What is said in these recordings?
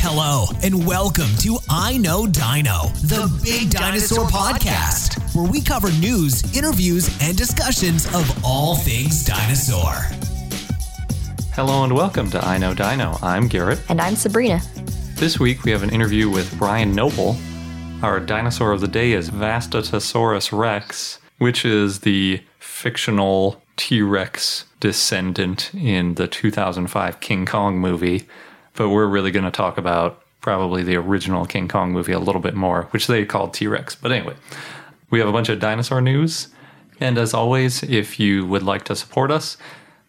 Hello, and welcome to I Know Dino, the Big Dinosaur Podcast, where we cover news, interviews, and discussions of all things dinosaur. Hello and welcome to I Know Dino. I'm Garrett. And I'm Sabrina. This week we have an interview with Brian Noble. Our dinosaur of the day is Vastatosaurus rex, which is the fictional T Rex descendant in the 2005 King Kong movie. But we're really going to talk about probably the original King Kong movie a little bit more, which they called T Rex. But anyway, we have a bunch of dinosaur news. And as always, if you would like to support us,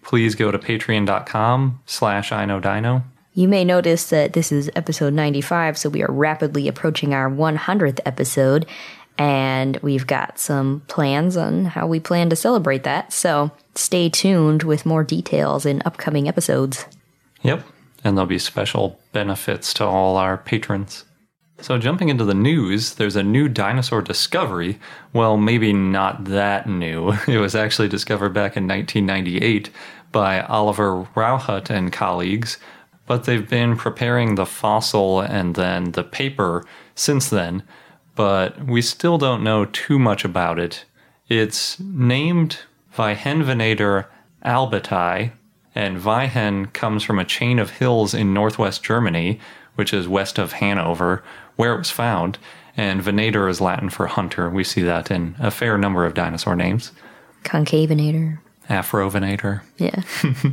please go to patreon.com slash I know dino. You may notice that this is episode 95, so we are rapidly approaching our 100th episode, and we've got some plans on how we plan to celebrate that. So stay tuned with more details in upcoming episodes. Yep. And there'll be special benefits to all our patrons. So, jumping into the news, there's a new dinosaur discovery. Well, maybe not that new. It was actually discovered back in 1998 by Oliver Rauhut and colleagues, but they've been preparing the fossil and then the paper since then, but we still don't know too much about it. It's named Wiehenvenator albati, and Wiehen comes from a chain of hills in northwest Germany, which is west of Hanover, where it was found. And Venator is Latin for hunter. We see that in a fair number of dinosaur names. Concavenator. Afrovenator. Yeah.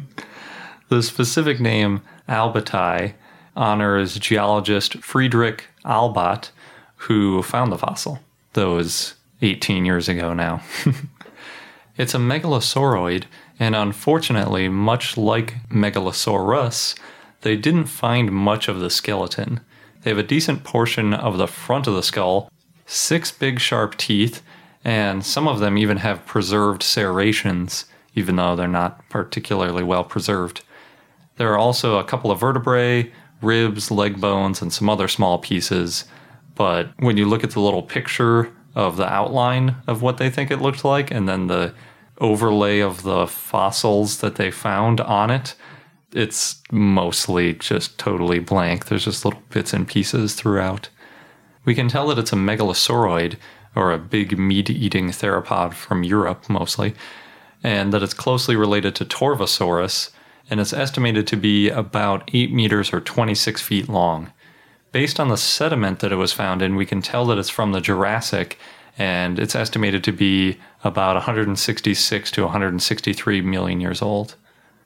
The specific name albati honors geologist Friedrich Albat, who found the fossil. That was 18 years ago now. it's a megalosauroid, and unfortunately, much like Megalosaurus, they didn't find much of the skeleton. They have a decent portion of the front of the skull, six big sharp teeth, and some of them even have preserved serrations, even though they're not particularly well preserved. There are also a couple of vertebrae, ribs, leg bones, and some other small pieces. But when you look at the little picture of the outline of what they think it looked like, and then the overlay of the fossils that they found on it, it's mostly just totally blank. There's just little bits and pieces throughout. We can tell that it's a megalosauroid, or a big meat eating theropod from Europe mostly, and that it's closely related to Torvosaurus, and it's estimated to be about 8 meters or 26 feet long. Based on the sediment that it was found in, we can tell that it's from the Jurassic, and it's estimated to be about 166 to 163 million years old.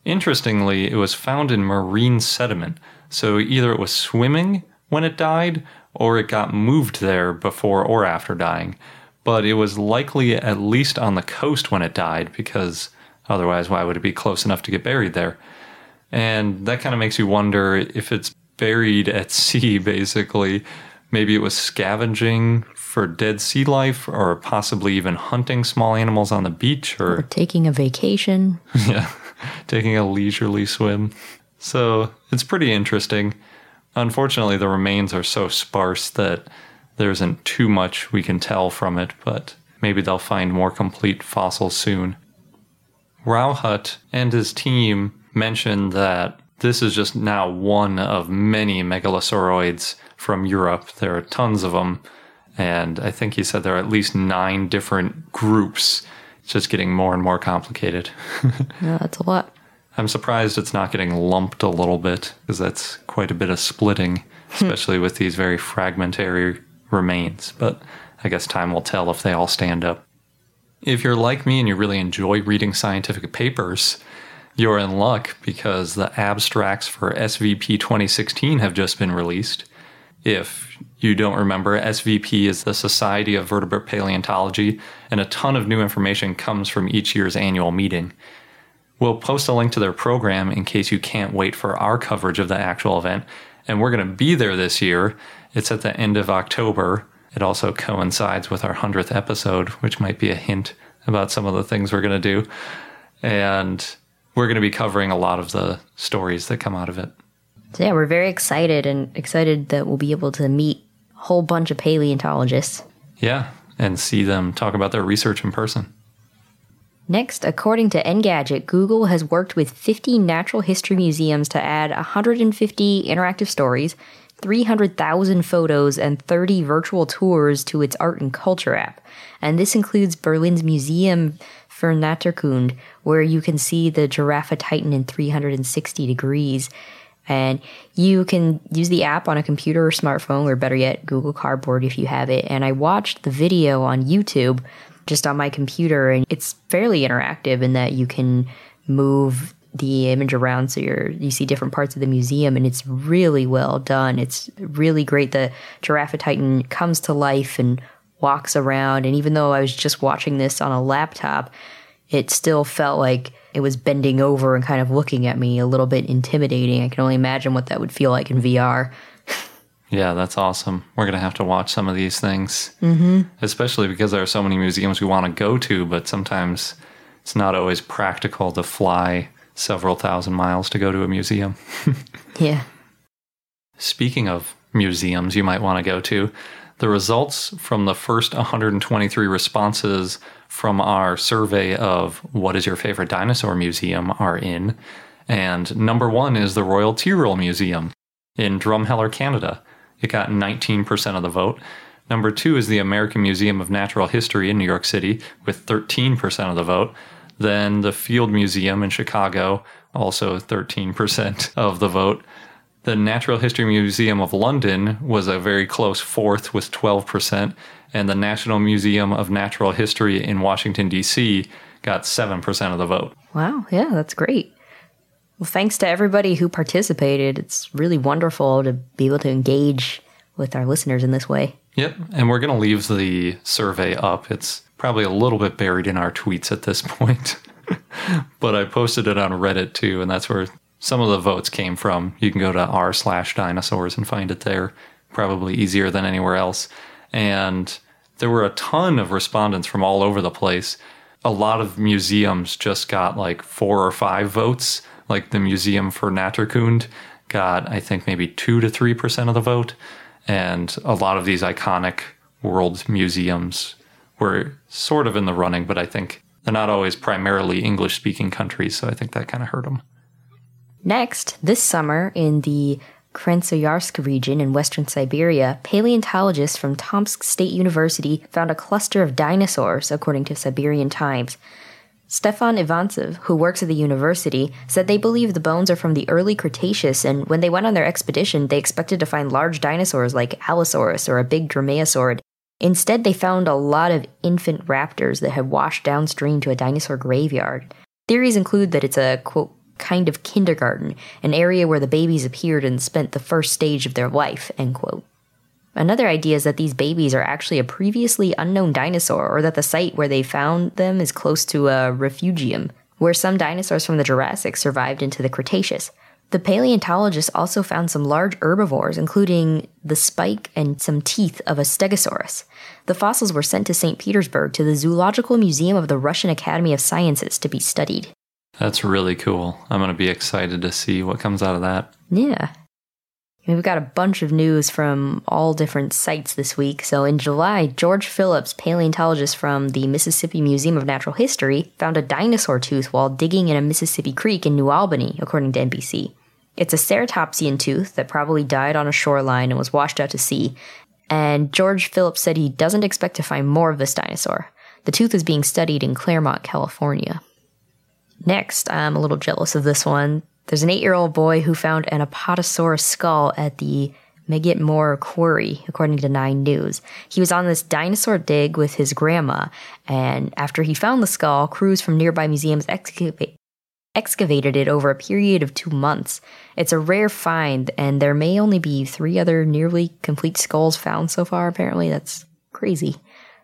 Interestingly, it was found in marine sediment, so either it was swimming when it died, or it got moved there before or after dying. But it was likely at least on the coast when it died, because otherwise, why would it be close enough to get buried there? And that kind of makes you wonder if it's buried at sea, basically. Maybe it was scavenging for dead sea life, or possibly even hunting small animals on the beach, Or or taking a vacation. yeah, taking a leisurely swim. So it's pretty interesting. Unfortunately, the remains are so sparse that there isn't too much we can tell from it, but maybe they'll find more complete fossils soon. Rauhut and his team mentioned that this is just now one of many megalosauroids from Europe. There are tons of them, and I think he said there are at least nine different groups. It's just getting more and more complicated. No, that's a lot. I'm surprised it's not getting lumped a little bit because that's quite a bit of splitting, hmm. especially with these very fragmentary remains. But I guess time will tell if they all stand up. If you're like me and you really enjoy reading scientific papers, you're in luck because the abstracts for SVP 2016 have just been released. If you don't remember, SVP is the Society of Vertebrate Paleontology, and a ton of new information comes from each year's annual meeting. We'll post a link to their program in case you can't wait for our coverage of the actual event, and we're going to be there this year. It's at the end of October. It also coincides with our 100th episode, which might be a hint about some of the things we're going to do. And we're going to be covering a lot of the stories that come out of it. So yeah, we're very excited and excited that we'll be able to meet a whole bunch of paleontologists. Yeah, and see them talk about their research in person. Next, according to Engadget, Google has worked with 50 natural history museums to add 150 interactive stories, 300,000 photos, and 30 virtual tours to its art and culture app. And this includes Berlin's Museum für Naturkunde, where you can see the Giraffatitan in 360 degrees. And you can use the app on a computer or smartphone, or better yet, Google Cardboard if you have it. And I watched the video on YouTube just on my computer, and it's fairly interactive in that you can move the image around so you're you see different parts of the museum and it's really well done it's really great the giraffatitan comes to life and walks around and even though i was just watching this on a laptop it still felt like it was bending over and kind of looking at me a little bit intimidating i can only imagine what that would feel like in vr Yeah, that's awesome. We're going to have to watch some of these things, mm-hmm. especially because there are so many museums we want to go to, but sometimes it's not always practical to fly several thousand miles to go to a museum. yeah Speaking of museums you might want to go to, the results from the first 123 responses from our survey of what is your favorite dinosaur museum are in. And number one is the Royal Tyrrell Museum in Drumheller, Canada. It got 19% of the vote. Number two is the American Museum of Natural History in New York City with 13% of the vote. Then the Field Museum in Chicago, also 13% of the vote. The Natural History Museum of London was a very close fourth with 12%, and the National Museum of Natural History in Washington, D.C. got 7% of the vote. wow yeah that's great well thanks to everybody who participated it's really wonderful to be able to engage with our listeners in this way Yep, and we're going to leave the survey up. It's probably a little bit buried in our tweets at this point. but I posted it on Reddit too, and that's where some of the votes came from. You can go to r slash dinosaurs and find it there. Probably easier than anywhere else. And there were a ton of respondents from all over the place. A lot of museums just got like four or five votes. Like the Museum for Naturkunde got, I think, maybe two to three percent of the vote. And a lot of these iconic world museums were sort of in the running, but I think they're not always primarily English speaking countries. So I think that kind of hurt them. Next, this summer in the Krasnoyarsk region in western Siberia, paleontologists from Tomsk State University found a cluster of dinosaurs, according to Siberian Times. Stefan Ivantsev, who works at the university, said they believe the bones are from the early Cretaceous, and when they went on their expedition, they expected to find large dinosaurs like Allosaurus or a big dromaeosaurid. Instead, they found a lot of infant raptors that had washed downstream to a dinosaur graveyard. Theories include that it's a, quote, kind of kindergarten, an area where the babies appeared and spent the first stage of their life, end quote. Another idea is that these babies are actually a previously unknown dinosaur, or that the site where they found them is close to a refugium, where some dinosaurs from the Jurassic survived into the Cretaceous. The paleontologists also found some large herbivores, including the spike and some teeth of a stegosaurus. The fossils were sent to St. Petersburg to the Zoological Museum of the Russian Academy of Sciences to be studied. That's really cool. I'm going to be excited to see what comes out of that. Yeah. We've got a bunch of news from all different sites this week. So in July, George Phillips, paleontologist from the Mississippi Museum of Natural History, found a dinosaur tooth while digging in a Mississippi creek in New Albany, according to NBC. It's a ceratopsian tooth that probably died on a shoreline and was washed out to sea. And George Phillips said he doesn't expect to find more of this dinosaur. The tooth is being studied in Claremont, California. Next, I'm a little jealous of this one. There's an eight year old boy who found an Apatosaurus skull at the Mygatt-Moore Quarry, according to Nine News. He was on this dinosaur dig with his grandma, and after he found the skull, crews from nearby museums excavate, excavated it over a period of two months. It's a rare find, and there may only be three other nearly complete skulls found so far, apparently. That's crazy.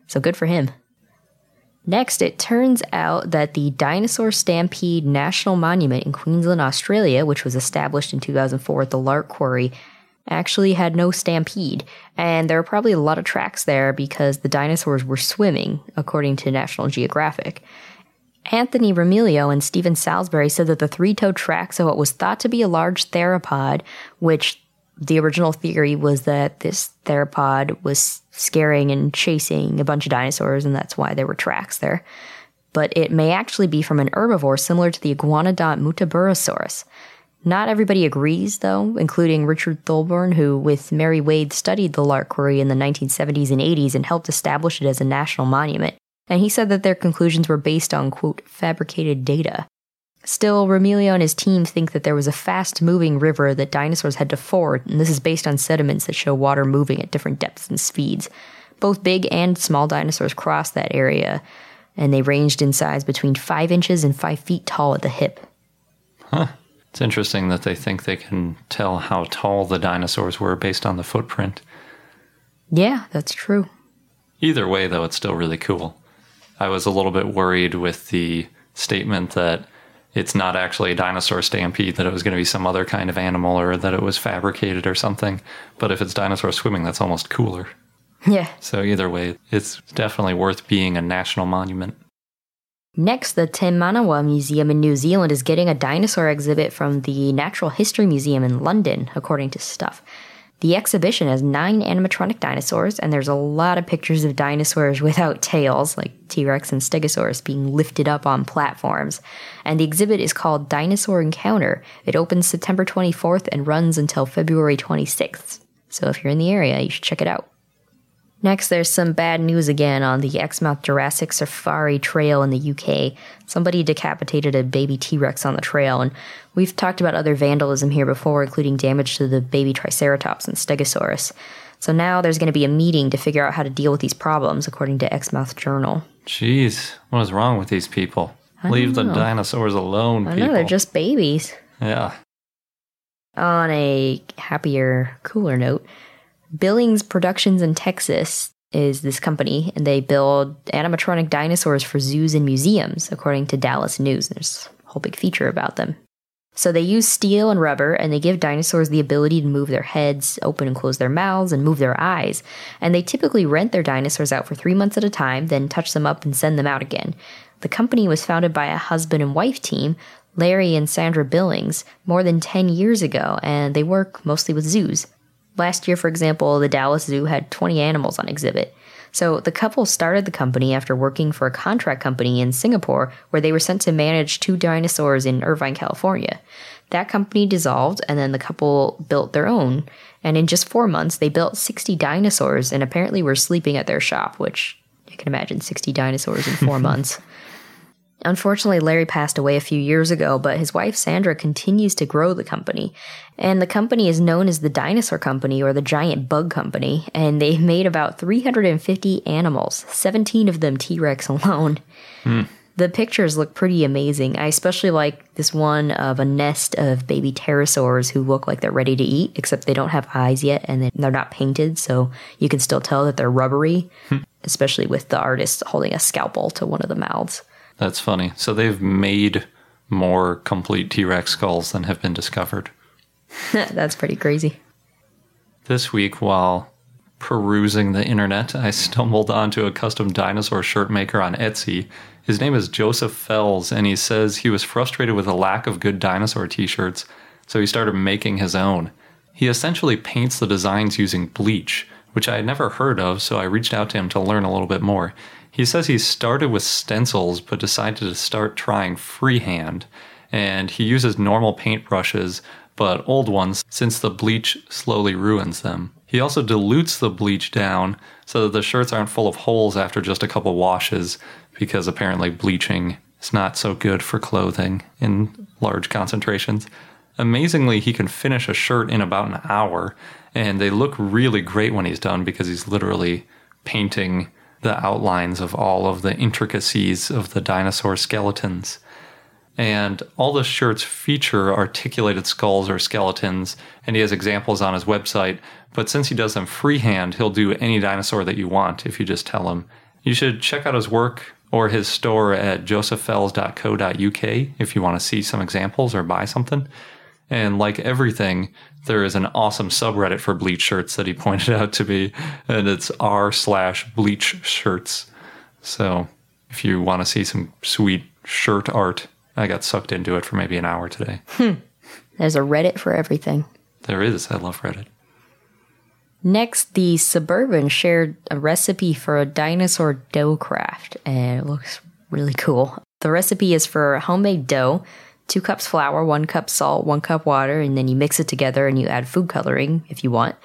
So good for him. Next, it turns out that the Dinosaur Stampede National Monument in Queensland, Australia, which was established in 2004 at the Lark Quarry, actually had no stampede. And there are probably a lot of tracks there because the dinosaurs were swimming, according to National Geographic. Anthony Romilio and Stephen Salisbury said that the three toed tracks of what was thought to be a large theropod, which the original theory was that this theropod was scaring and chasing a bunch of dinosaurs, and that's why there were tracks there. But it may actually be from an herbivore similar to the Iguanodont muttaburrasaurus. Not everybody agrees, though, including Richard Thulborn, who, with Mary Wade, studied the Lark Quarry in the 1970s and 80s and helped establish it as a national monument. And he said that their conclusions were based on, quote, fabricated data. Still, Romilio and his team think that there was a fast moving river that dinosaurs had to ford, and this is based on sediments that show water moving at different depths and speeds. Both big and small dinosaurs crossed that area, and they ranged in size between 5 inches and 5 feet tall at the hip. Huh. It's interesting that they think they can tell how tall the dinosaurs were based on the footprint. Yeah, that's true. Either way, though, it's still really cool. I was a little bit worried with the statement that it's not actually a dinosaur stampede, that it was going to be some other kind of animal or that it was fabricated or something. But if it's dinosaur swimming, that's almost cooler. Yeah. So either way, it's definitely worth being a national monument. Next, the Te Manawa Museum in New Zealand is getting a dinosaur exhibit from the Natural History Museum in London, according to Stuff. The exhibition has nine animatronic dinosaurs, and there's a lot of pictures of dinosaurs without tails, like T Rex and Stegosaurus, being lifted up on platforms. And the exhibit is called Dinosaur Encounter. It opens September 24th and runs until February 26th. So if you're in the area, you should check it out. Next, there's some bad news again on the Exmouth Jurassic Safari Trail in the UK. Somebody decapitated a baby T Rex on the trail, and we've talked about other vandalism here before, including damage to the baby Triceratops and Stegosaurus. So now there's going to be a meeting to figure out how to deal with these problems, according to Exmouth Journal. Jeez, what is wrong with these people? Leave the dinosaurs alone, I people. know, they're just babies. yeah. On a happier, cooler note, Billings Productions in Texas is this company, and they build animatronic dinosaurs for zoos and museums, according to Dallas News. There's a whole big feature about them. So they use steel and rubber, and they give dinosaurs the ability to move their heads, open and close their mouths, and move their eyes. And they typically rent their dinosaurs out for three months at a time, then touch them up and send them out again. The company was founded by a husband and wife team, Larry and Sandra Billings, more than 10 years ago, and they work mostly with zoos. Last year, for example, the Dallas Zoo had 20 animals on exhibit. So the couple started the company after working for a contract company in Singapore where they were sent to manage two dinosaurs in Irvine, California. That company dissolved and then the couple built their own. And in just four months, they built 60 dinosaurs and apparently were sleeping at their shop, which you can imagine 60 dinosaurs in four months. Unfortunately, Larry passed away a few years ago, but his wife Sandra continues to grow the company. And the company is known as the Dinosaur Company or the Giant Bug Company, and they've made about 350 animals, 17 of them T Rex alone. Hmm. The pictures look pretty amazing. I especially like this one of a nest of baby pterosaurs who look like they're ready to eat, except they don't have eyes yet and they- they're not painted, so you can still tell that they're rubbery, hmm. especially with the artist holding a scalpel to one of the mouths. That's funny. So they've made more complete T Rex skulls than have been discovered. That's pretty crazy. This week, while perusing the internet, I stumbled onto a custom dinosaur shirt maker on Etsy. His name is Joseph Fells, and he says he was frustrated with a lack of good dinosaur t shirts, so he started making his own. He essentially paints the designs using bleach, which I had never heard of, so I reached out to him to learn a little bit more. He says he started with stencils but decided to start trying freehand, and he uses normal paintbrushes but old ones since the bleach slowly ruins them. He also dilutes the bleach down so that the shirts aren't full of holes after just a couple washes because apparently bleaching is not so good for clothing in large concentrations. Amazingly, he can finish a shirt in about an hour, and they look really great when he's done because he's literally painting the outlines of all of the intricacies of the dinosaur skeletons. And all the shirts feature articulated skulls or skeletons, and he has examples on his website. But since he does them freehand, he'll do any dinosaur that you want if you just tell him. You should check out his work or his store at josephfells.co.uk if you want to see some examples or buy something. And like everything, there is an awesome subreddit for bleach shirts that he pointed out to me, and it's r slash bleach shirts. So if you want to see some sweet shirt art, I got sucked into it for maybe an hour today. Hmm. There's a Reddit for everything. There is. I love Reddit. Next, the Suburban shared a recipe for a dinosaur dough craft, and it looks really cool. The recipe is for homemade dough, two cups flour, one cup salt, one cup water, and then you mix it together and you add food coloring if you want.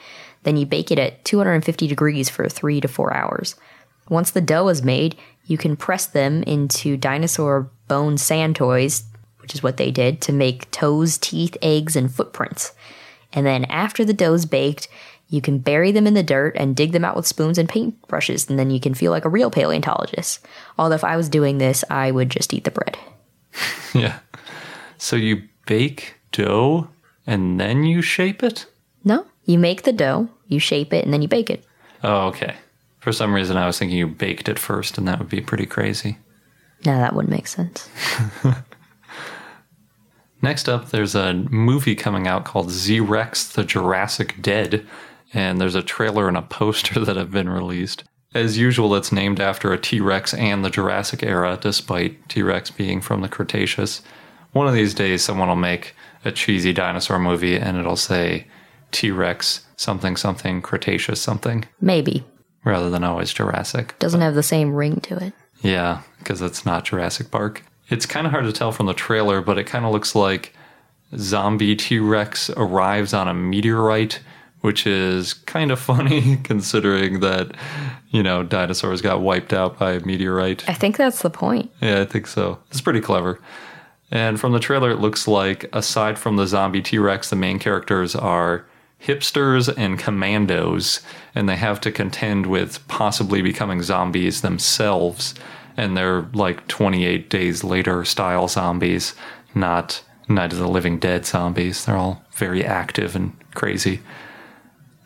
Then you bake it at 250 degrees for three to four hours. Once the dough is made, you can press them into dinosaur bone sand toys, which is what they did, to make toes, teeth, eggs, and footprints. And then after the dough's baked, you can bury them in the dirt and dig them out with spoons and paintbrushes, and then you can feel like a real paleontologist. Although if I was doing this, I would just eat the bread. Yeah. So you bake dough and then you shape it? No, you make the dough, you shape it, and then you bake it. Oh, okay. For some reason, I was thinking you baked it first, and that would be pretty crazy. No, that wouldn't make sense. Next up, there's a movie coming out called Z Rex The Jurassic Dead, and there's a trailer and a poster that have been released. As usual, it's named after a T Rex and the Jurassic era, despite T Rex being from the Cretaceous. One of these days, someone will make a cheesy dinosaur movie and it'll say T Rex something something Cretaceous something, Maybe. rather than always Jurassic. Doesn't have the same ring to it. Yeah, because it's not Jurassic Park. It's kind of hard to tell from the trailer, but it kind of looks like zombie T Rex arrives on a meteorite, which is kind of funny considering that, you know, dinosaurs got wiped out by a meteorite. I think that's the point. Yeah, I think so. It's pretty clever. And from the trailer, it looks like, aside from the zombie T Rex, the main characters are hipsters and commandos, and they have to contend with possibly becoming zombies themselves. And they're like 28 days later style zombies, not Night of the Living Dead zombies. They're all very active and crazy.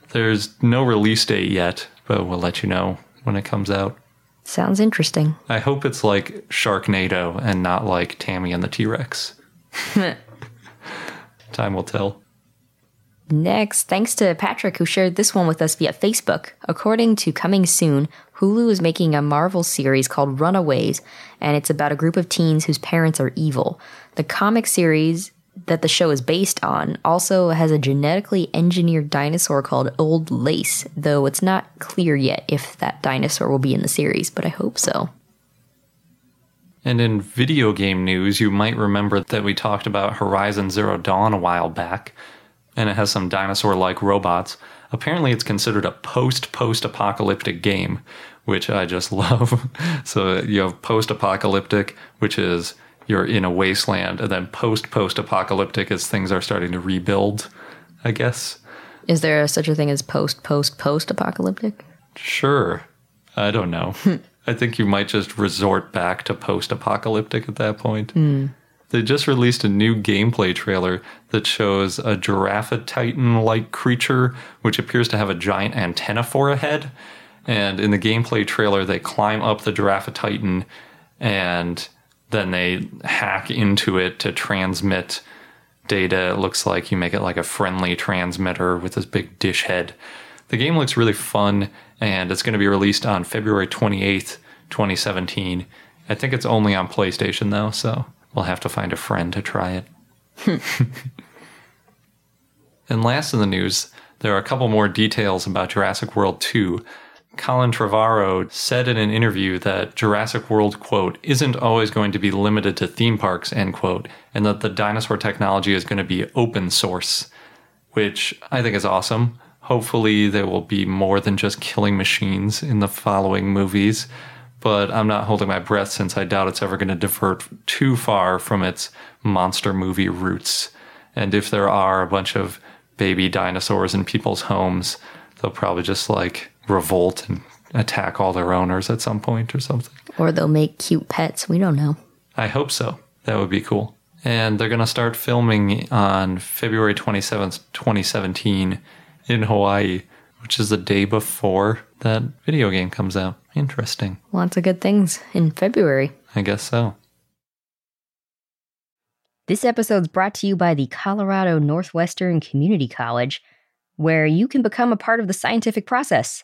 There's no release date yet, but we'll let you know when it comes out. Sounds interesting. I hope it's like Sharknado and not like Tammy and the T Rex. Time will tell. Next, thanks to Patrick who shared this one with us via Facebook. According to Coming Soon, Hulu is making a Marvel series called Runaways, and it's about a group of teens whose parents are evil. The comic series that the show is based on also has a genetically engineered dinosaur called Old Lace, though it's not clear yet if that dinosaur will be in the series, but I hope so. And in video game news, you might remember that we talked about Horizon Zero Dawn a while back, and it has some dinosaur like robots. Apparently, it's considered a post post apocalyptic game, which I just love. so you have post apocalyptic, which is you're in a wasteland, and then post post apocalyptic as things are starting to rebuild, I guess. Is there such a thing as post post post apocalyptic? Sure. I don't know. Hmm. I think you might just resort back to post apocalyptic at that point. Hmm. They just released a new gameplay trailer that shows a giraffatitan like creature, which appears to have a giant antenna for a head. And in the gameplay trailer, they climb up the giraffatitan and then they hack into it to transmit data. It looks like you make it like a friendly transmitter with this big dish head. The game looks really fun, and it's going to be released on February 28th, 2017. I think it's only on PlayStation, though, so we'll have to find a friend to try it. and last in the news, there are a couple more details about Jurassic World 2. Colin Trevorrow said in an interview that Jurassic World, quote, isn't always going to be limited to theme parks, end quote, and that the dinosaur technology is going to be open source, which I think is awesome. Hopefully, there will be more than just killing machines in the following movies, but I'm not holding my breath since I doubt it's ever going to divert too far from its monster movie roots. And if there are a bunch of baby dinosaurs in people's homes, they'll probably just like revolt and attack all their owners at some point or something. Or they'll make cute pets. We don't know. I hope so. That would be cool. And they're going to start filming on February 27th, 2017 in Hawaii, which is the day before that video game comes out. Interesting. Lots of good things in February. I guess so. This episode is brought to you by the Colorado Northwestern Community College, where you can become a part of the scientific process.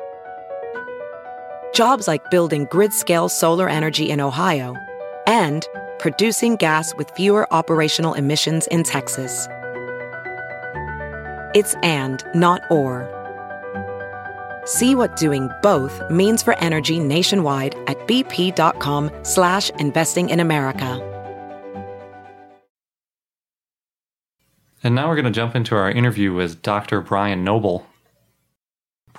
Jobs like building grid scale solar energy in Ohio and producing gas with fewer operational emissions in Texas. It's and, not or. See what doing both means for energy nationwide at bp.com slash investing in America. And now we're going to jump into our interview with Dr. Brian Noble.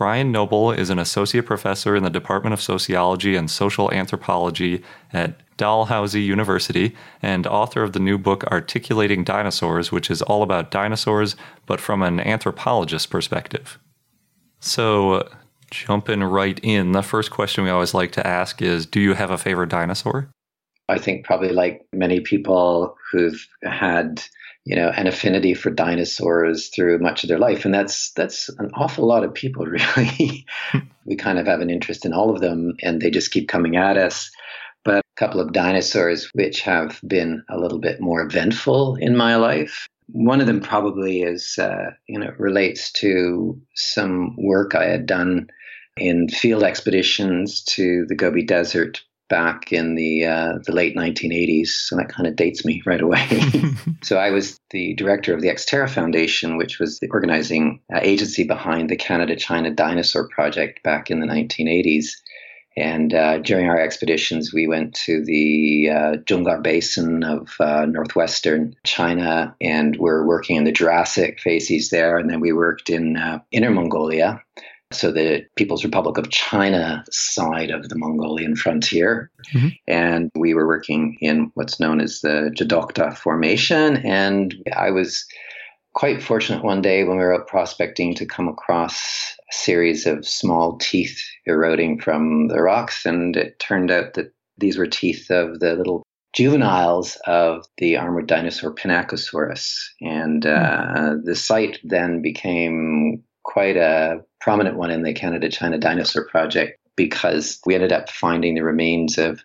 Brian Noble is an associate professor in the Department of Sociology and Social Anthropology at Dalhousie University and author of the new book Articulating Dinosaurs, which is all about dinosaurs but from an anthropologist perspective. So, jumping right in, the first question we always like to ask is Do you have a favorite dinosaur? I think probably like many people who've had you know an affinity for dinosaurs through much of their life. And that's that's an awful lot of people really. We kind of have an interest in all of them and they just keep coming at us. But a couple of dinosaurs which have been a little bit more eventful in my life. One of them probably is uh, you know relates to some work i had done in field expeditions to the gobi desert back in the uh, the late 1980s, so that kind of dates me right away. so I was the director of the Ex Terra Foundation, which was the organizing uh, agency behind the Canada-China Dinosaur Project back in the 1980s. And uh, during our expeditions, we went to the uh, Dzungar Basin of uh, northwestern China, and we're working in the Jurassic facies there. And then we worked in uh, Inner Mongolia, so the People's Republic of China side of the Mongolian frontier. Mm-hmm. And we were working in what's known as the Djadokhta Formation. And I was quite fortunate one day when we were out prospecting to come across a series of small teeth eroding from the rocks. And it turned out that these were teeth of the little juveniles of the armored dinosaur Pinacosaurus. And uh, the site then became quite a prominent one in the Canada China Dinosaur Project because we ended up finding the remains of,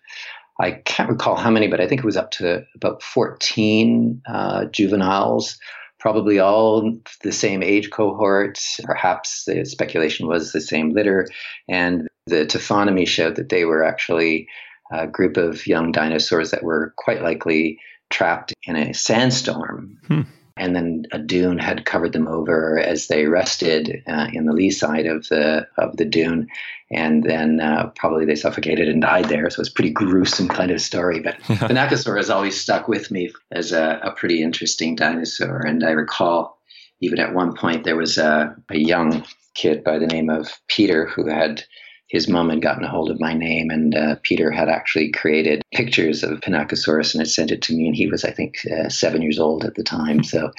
I can't recall how many, but I think it was up to about 14 uh, juveniles, probably all the same age cohort. Perhaps the speculation was the same litter. And the taphonomy showed that they were actually a group of young dinosaurs that were quite likely trapped in a sandstorm. Hmm. And then a dune had covered them over as they rested uh, in the lee side of the of the dune, and then uh, probably they suffocated and died there. So it's a pretty gruesome kind of story. But yeah. has always stuck with me as a, a pretty interesting dinosaur, and I recall even at one point there was a, a young kid by the name of Peter who had his mom had gotten a hold of my name, and uh, Peter had actually created pictures of Pinacosaurus and had sent it to me. And he was, I think, uh, seven years old at the time. So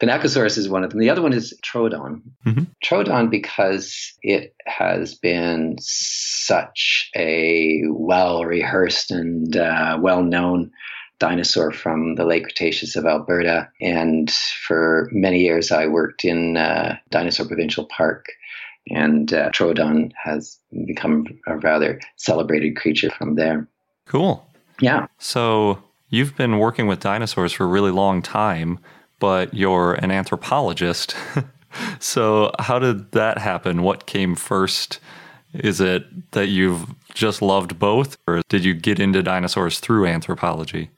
Pinacosaurus is one of them. The other one is Troodon. Mm-hmm. Troodon, because it has been such a well rehearsed and uh, well known dinosaur from the late Cretaceous of Alberta. And for many years, I worked in uh, Dinosaur Provincial Park and uh, Troodon has become a rather celebrated creature from there. Cool. Yeah. So you've been working with dinosaurs for a really long time, but you're an anthropologist. so how did that happen? What came first? Is it that you've just loved both, or did you get into dinosaurs through anthropology?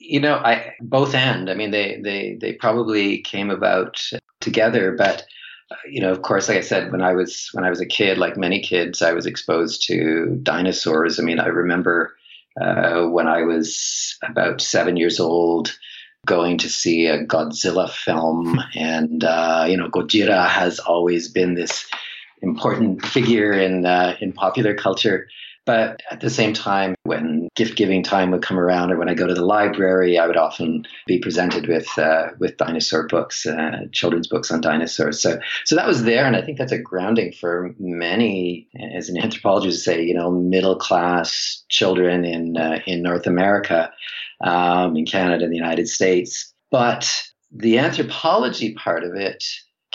You know, I both and. I mean, they they they probably came about together, but you know, of course, like I said, when I was when I was a kid, like many kids, I was exposed to dinosaurs. I mean, I remember uh, when I was about seven years old, going to see a Godzilla film, and uh, you know, Gojira has always been this important figure in uh, in popular culture. But at the same time, when gift giving time would come around, or when I go to the library, I would often be presented with uh, with dinosaur books, uh, children's books on dinosaurs. So, so that was there, and I think that's a grounding for many, as an anthropologist, say, you know, middle class children in uh, in North America, um, in Canada, in the United States. But the anthropology part of it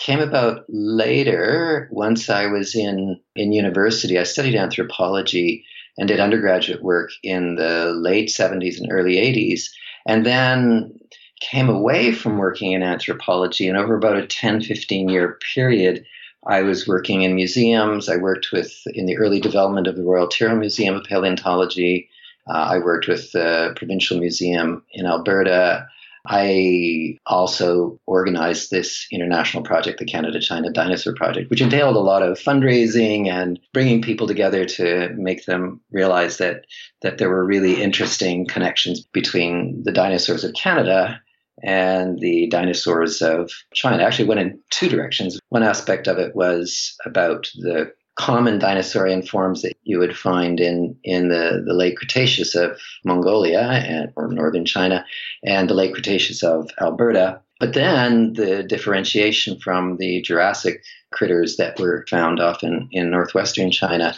came about later once I was in, in university. I studied anthropology and did undergraduate work in the late 70s and early 80s, and then came away from working in anthropology. And over about a 10, 15 year period, I was working in museums. I worked with in the early development of the Royal Tyrrell Museum of Paleontology. Uh, I worked with the Provincial Museum in Alberta. I also organized this international project, the Canada China Dinosaur Project, which entailed a lot of fundraising and bringing people together to make them realize that, that there were really interesting connections between the dinosaurs of Canada and the dinosaurs of China. Actually, went in two directions. One aspect of it was about the common dinosaurian forms that you would find in, in the, the late Cretaceous of Mongolia and, or northern China and the late Cretaceous of Alberta. But then the differentiation from the Jurassic critters that were found often in northwestern China,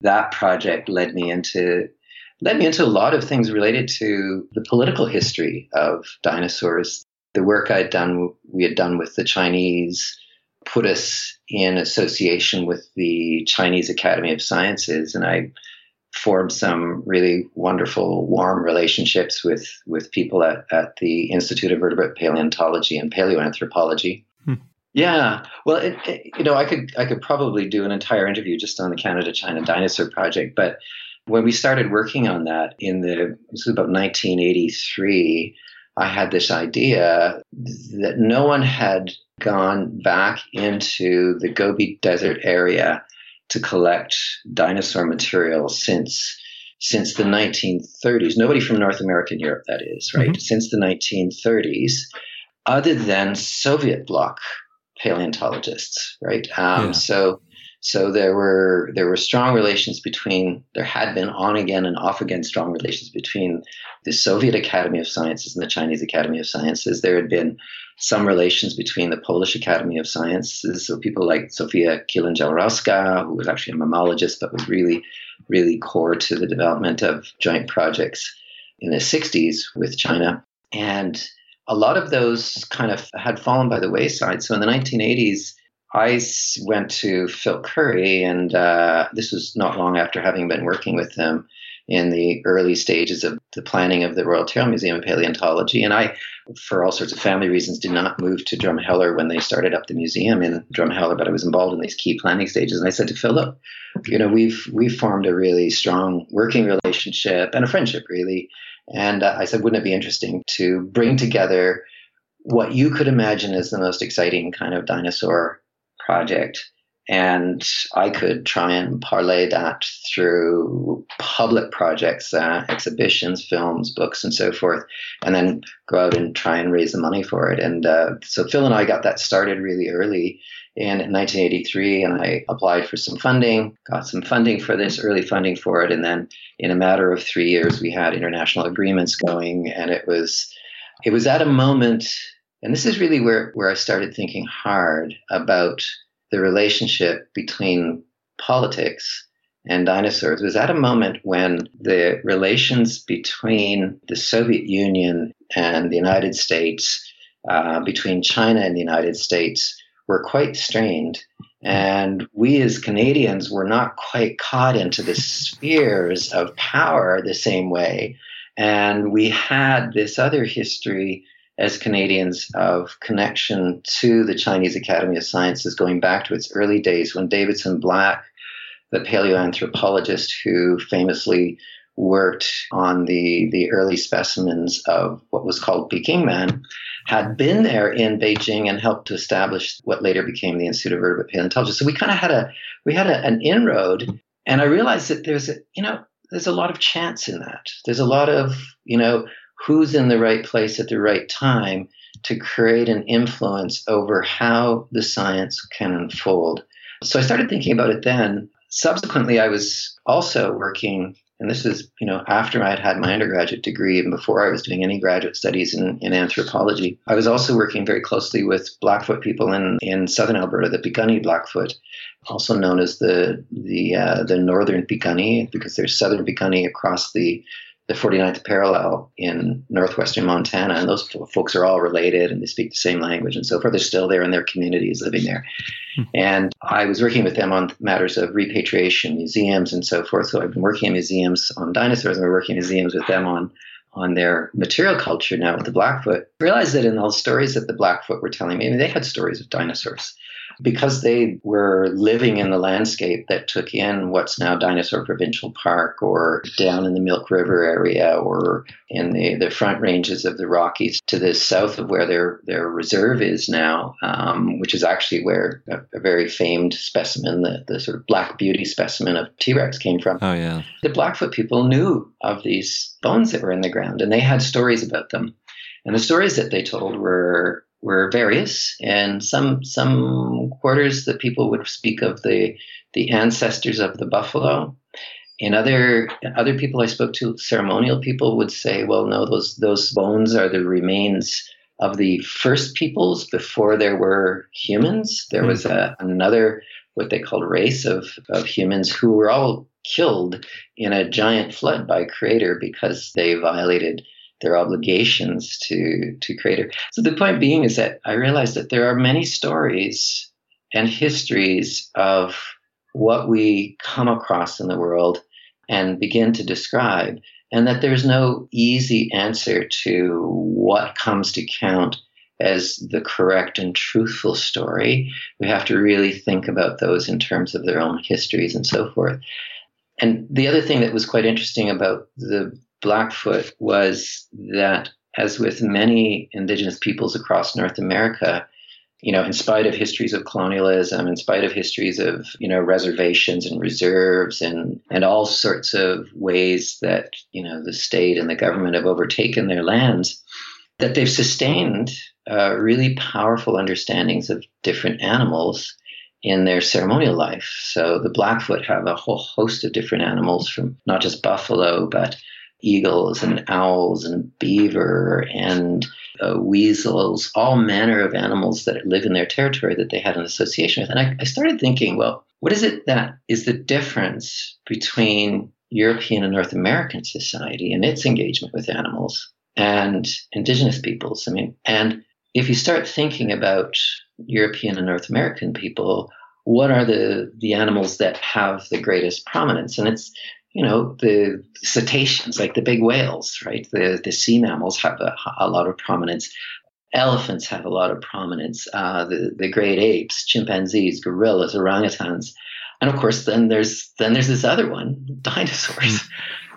that project led me into led me into a lot of things related to the political history of dinosaurs. The work I'd done, we had done with the Chinese, put us in association with the Chinese Academy of Sciences, and I formed some really wonderful, warm relationships with with people at, at the Institute of Vertebrate Paleontology and Paleoanthropology. Hmm. Yeah, well, it, it, you know, I could I could probably do an entire interview just on the Canada China Dinosaur Project, but when we started working on that in the this was about 1983, I had this idea that no one had gone back into the Gobi Desert area to collect dinosaur material since since the 1930s. Nobody from North America and Europe, that is, right? Mm-hmm. Since the 1930s, other than Soviet bloc paleontologists, right? Um, yeah. So so there were there were strong relations between there had been on again and off again strong relations between the Soviet Academy of Sciences and the Chinese Academy of Sciences. There had been some relations between the Polish Academy of Sciences, so people like Zofia Kielan-Jaworowska, who was actually a mammologist but was really really core to the development of joint projects in the 60s with China. And a lot of those kind of had fallen by the wayside. So in the 1980s, I went to Phil Currie, and uh, this was not long after having been working with them in the early stages of the planning of the Royal Tyrrell Museum of Paleontology. And I, for all sorts of family reasons, did not move to Drumheller when they started up the museum in Drumheller, but I was involved in these key planning stages. And I said to Phil, look, you know, we've we've formed a really strong working relationship and a friendship, really. And uh, I said, wouldn't it be interesting to bring together what you could imagine as the most exciting kind of dinosaur project. And I could try and parlay that through public projects, uh, exhibitions, films, books, and so forth, and then go out and try and raise the money for it. And uh, so Phil and I got that started really early in 1983, and I applied for some funding, got some funding for this, early funding for it, and then in a matter of three years, we had international agreements going, and it was it was at a moment, and this is really where where I started thinking hard about the relationship between politics and dinosaurs. It was at a moment when the relations between the Soviet Union and the United States, uh, between China and the United States, were quite strained. And we as Canadians were not quite caught into the spheres of power the same way. And we had this other history as Canadians of connection to the Chinese Academy of Sciences going back to its early days when Davidson Black, the paleoanthropologist who famously worked on the, the early specimens of what was called Peking man, had been there in Beijing and helped to establish what later became the Institute of Vertebrate Paleontology. So we kind of had a we had a, an inroad, and I realized that there's a you know there's a lot of chance in that. There's a lot of you know who's in the right place at the right time to create an influence over how the science can unfold. So I started thinking about it then. Subsequently, I was also working and this is you know after I had had my undergraduate degree and before I was doing any graduate studies in, in anthropology. I was also working very closely with Blackfoot people in, in southern Alberta, the Piikani Blackfoot, also known as the the uh, the northern Piikani, because there's southern Piikani across the the 49th parallel in northwestern Montana, and those folks are all related and they speak the same language and so forth. They're still there in their communities living there. Hmm. And I was working with them on matters of repatriation, museums, and so forth. So I've been working in museums on dinosaurs, and we're working in museums with them on on their material culture now with the Blackfoot. I realized that in all the stories that the Blackfoot were telling me, I mean, they had stories of dinosaurs because they were living in the landscape that took in what's now Dinosaur Provincial Park or down in the Milk River area or in the, the front ranges of the Rockies to the south of where their, their reserve is now, um, which is actually where a, a, very famed specimen, the, the sort of Black Beauty specimen of T Rex came from. Oh, yeah. The Blackfoot people knew of these bones that were in the ground and they had stories about them. And the stories that they told were were various, and some some quarters the people would speak of the the ancestors of the buffalo. In other other people I spoke to, ceremonial people would say, "Well, no, those those bones are the remains of the first peoples before there were humans. There was hmm. a, another what they called race of of humans who were all killed in a giant flood by Creator because they violated." Their obligations to to creator. So the point being is that I realized that there are many stories and histories of what we come across in the world and begin to describe, and that there's no easy answer to what comes to count as the correct and truthful story. We have to really think about those in terms of their own histories and so forth. And the other thing that was quite interesting about the Blackfoot was that, as with many indigenous peoples across North America, you know, in spite of histories of colonialism, in spite of histories of, you know, reservations and reserves and, and all sorts of ways that, you know, the state and the government have overtaken their lands, that they've sustained uh, really powerful understandings of different animals in their ceremonial life. So the Blackfoot have a whole host of different animals from not just buffalo, but eagles and owls and beaver and uh, weasels, all manner of animals that live in their territory that they had an association with. And I, I started thinking, well, what is it that is the difference between European and North American society and its engagement with animals and indigenous peoples? I mean, and if you start thinking about European and North American people, what are the the animals that have the greatest prominence? And it's you know, the cetaceans, like the big whales, right? The, the sea mammals have a, a lot of prominence. Elephants have a lot of prominence. Uh, the, the great apes, chimpanzees, gorillas, orangutans. And of course, then there's, then there's this other one, dinosaurs.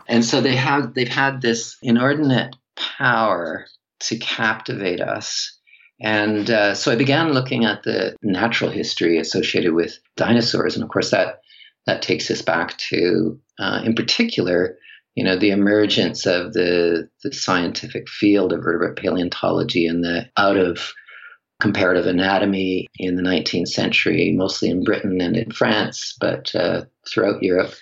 and so they have, they've had this inordinate power to captivate us And uh, so I began looking at the natural history associated with dinosaurs. And of course, that, that takes us back to, uh, in particular, you know, the emergence of the, the scientific field of vertebrate paleontology and the out of comparative anatomy in the 19th century, mostly in Britain and in France, but uh, throughout Europe.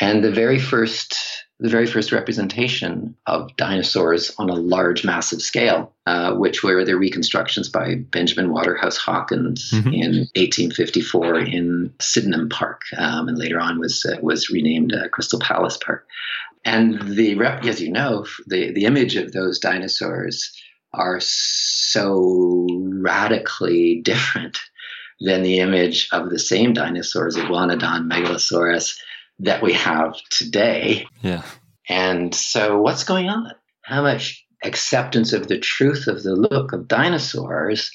And the very first the very first representation of dinosaurs on a large, massive scale, uh, which were the reconstructions by Benjamin Waterhouse Hawkins mm-hmm. in 1854 in Sydenham Park, um, and later on was uh, was renamed uh, Crystal Palace Park. And the as you know, the the image of those dinosaurs are so radically different than the image of the same dinosaurs, Iguanodon, Megalosaurus that we have today. Yeah. And so, what's going on? How much acceptance of the truth of the look of dinosaurs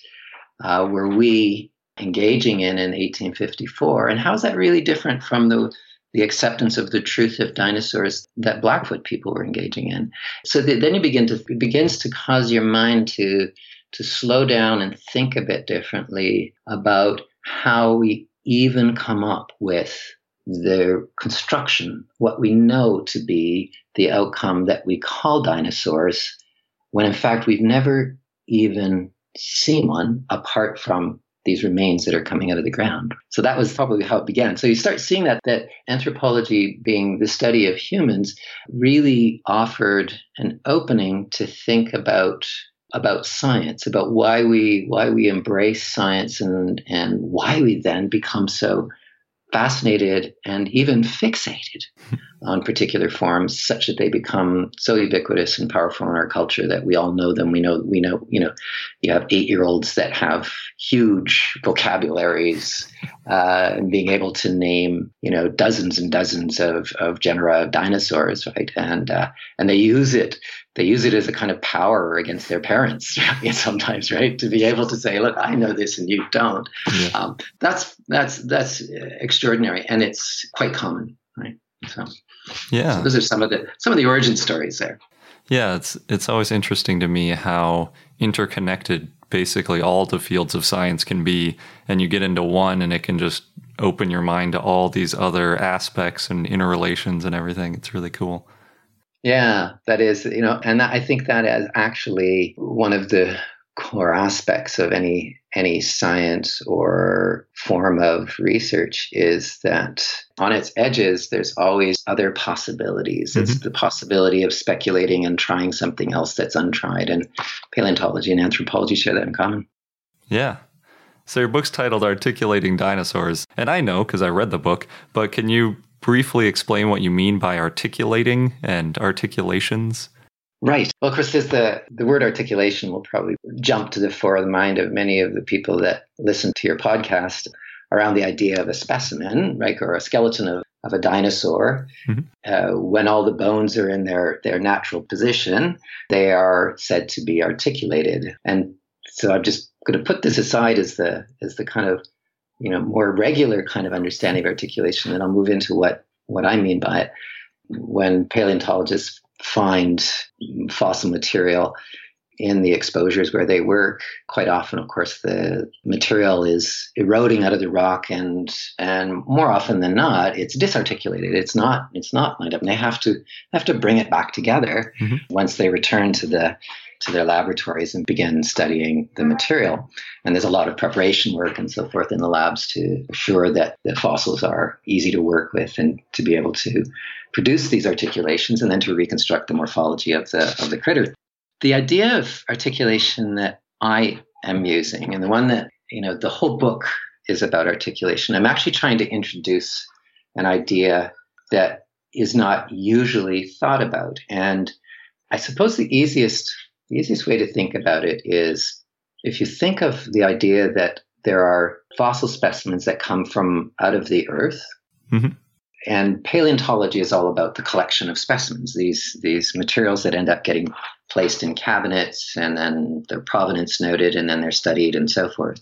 uh, were we engaging in in 1854? And how is that really different from the the acceptance of the truth of dinosaurs that Blackfoot people were engaging in? So the, then you begin to it begins to cause your mind to to slow down and think a bit differently about how we even come up with the construction, what we know to be the outcome that we call dinosaurs, when in fact we've never even seen one apart from these remains that are coming out of the ground. So that was probably how it began. So you start seeing that that anthropology being the study of humans really offered an opening to think about about science, about why we why we embrace science and and why we then become so fascinated and even fixated on particular forms such that they become so ubiquitous and powerful in our culture that we all know them. We know we know you know you have eight year olds that have huge vocabularies uh, and being able to name you know dozens and dozens of, of genera of dinosaurs right? And uh, and they use it they use it as a kind of power against their parents sometimes right to be able to say look i know this and you don't. Yeah. um, that's that's that's extraordinary and it's quite common right so. Yeah. So those are some of the some of the origin stories there. Yeah it's it's always interesting to me how interconnected basically all the fields of science can be and you get into one and it can just open your mind to all these other aspects and interrelations and everything. It's really cool yeah, that is, you know, and I think that is actually one of the core aspects of any any science or form of research is that on its edges there's always other possibilities. Mm-hmm. it's the possibility of speculating and trying something else that's untried and paleontology and anthropology share that in common. Yeah. So your book's titled articulating dinosaurs and i know because i read the book but can you briefly explain what you mean by articulating and articulations? Right. Well, of course, there's the, the word articulation will probably jump to the fore of the mind of many of the people that listen to your podcast around the idea of a specimen, right, or a skeleton of, of a dinosaur. Mm-hmm. Uh, when all the bones are in their, their natural position, they are said to be articulated. And so I'm just going to put this aside as the as the kind of you know more regular kind of understanding of articulation, and I'll move into what what I mean by it. When paleontologists find fossil material in the exposures where they work, quite often, of course, the material is eroding out of the rock, and and more often than not, it's disarticulated. It's not it's not lined up, and they have to have to bring it back together mm-hmm. once they return to the to their laboratories and begin studying the mm-hmm. material. And there's a lot of preparation work and so forth in the labs to assure that the fossils are easy to work with and to be able to produce these articulations and then to reconstruct the morphology of the of the critter. The idea of articulation that I am using, and the one that you know, the whole book is about articulation. I'm actually trying to introduce an idea that is not usually thought about. And I suppose the easiest the easiest way to think about it is if you think of the idea that there are fossil specimens that come from out of the earth. Mm-hmm. And paleontology is all about the collection of specimens, these, these materials that end up getting placed in cabinets and then their provenance noted and then they're studied and so forth.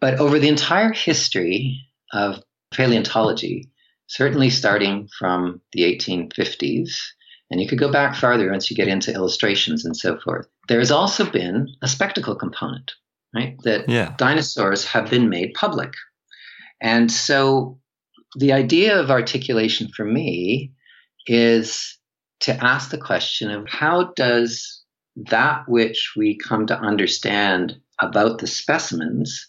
But over the entire history of paleontology, certainly starting from the 1850s, and you could go back farther once you get into illustrations and so forth. There has also been a spectacle component. right? That Yeah. dinosaurs have been made public. And so the idea of articulation for me is to ask the question of how does that which we come to understand about the specimens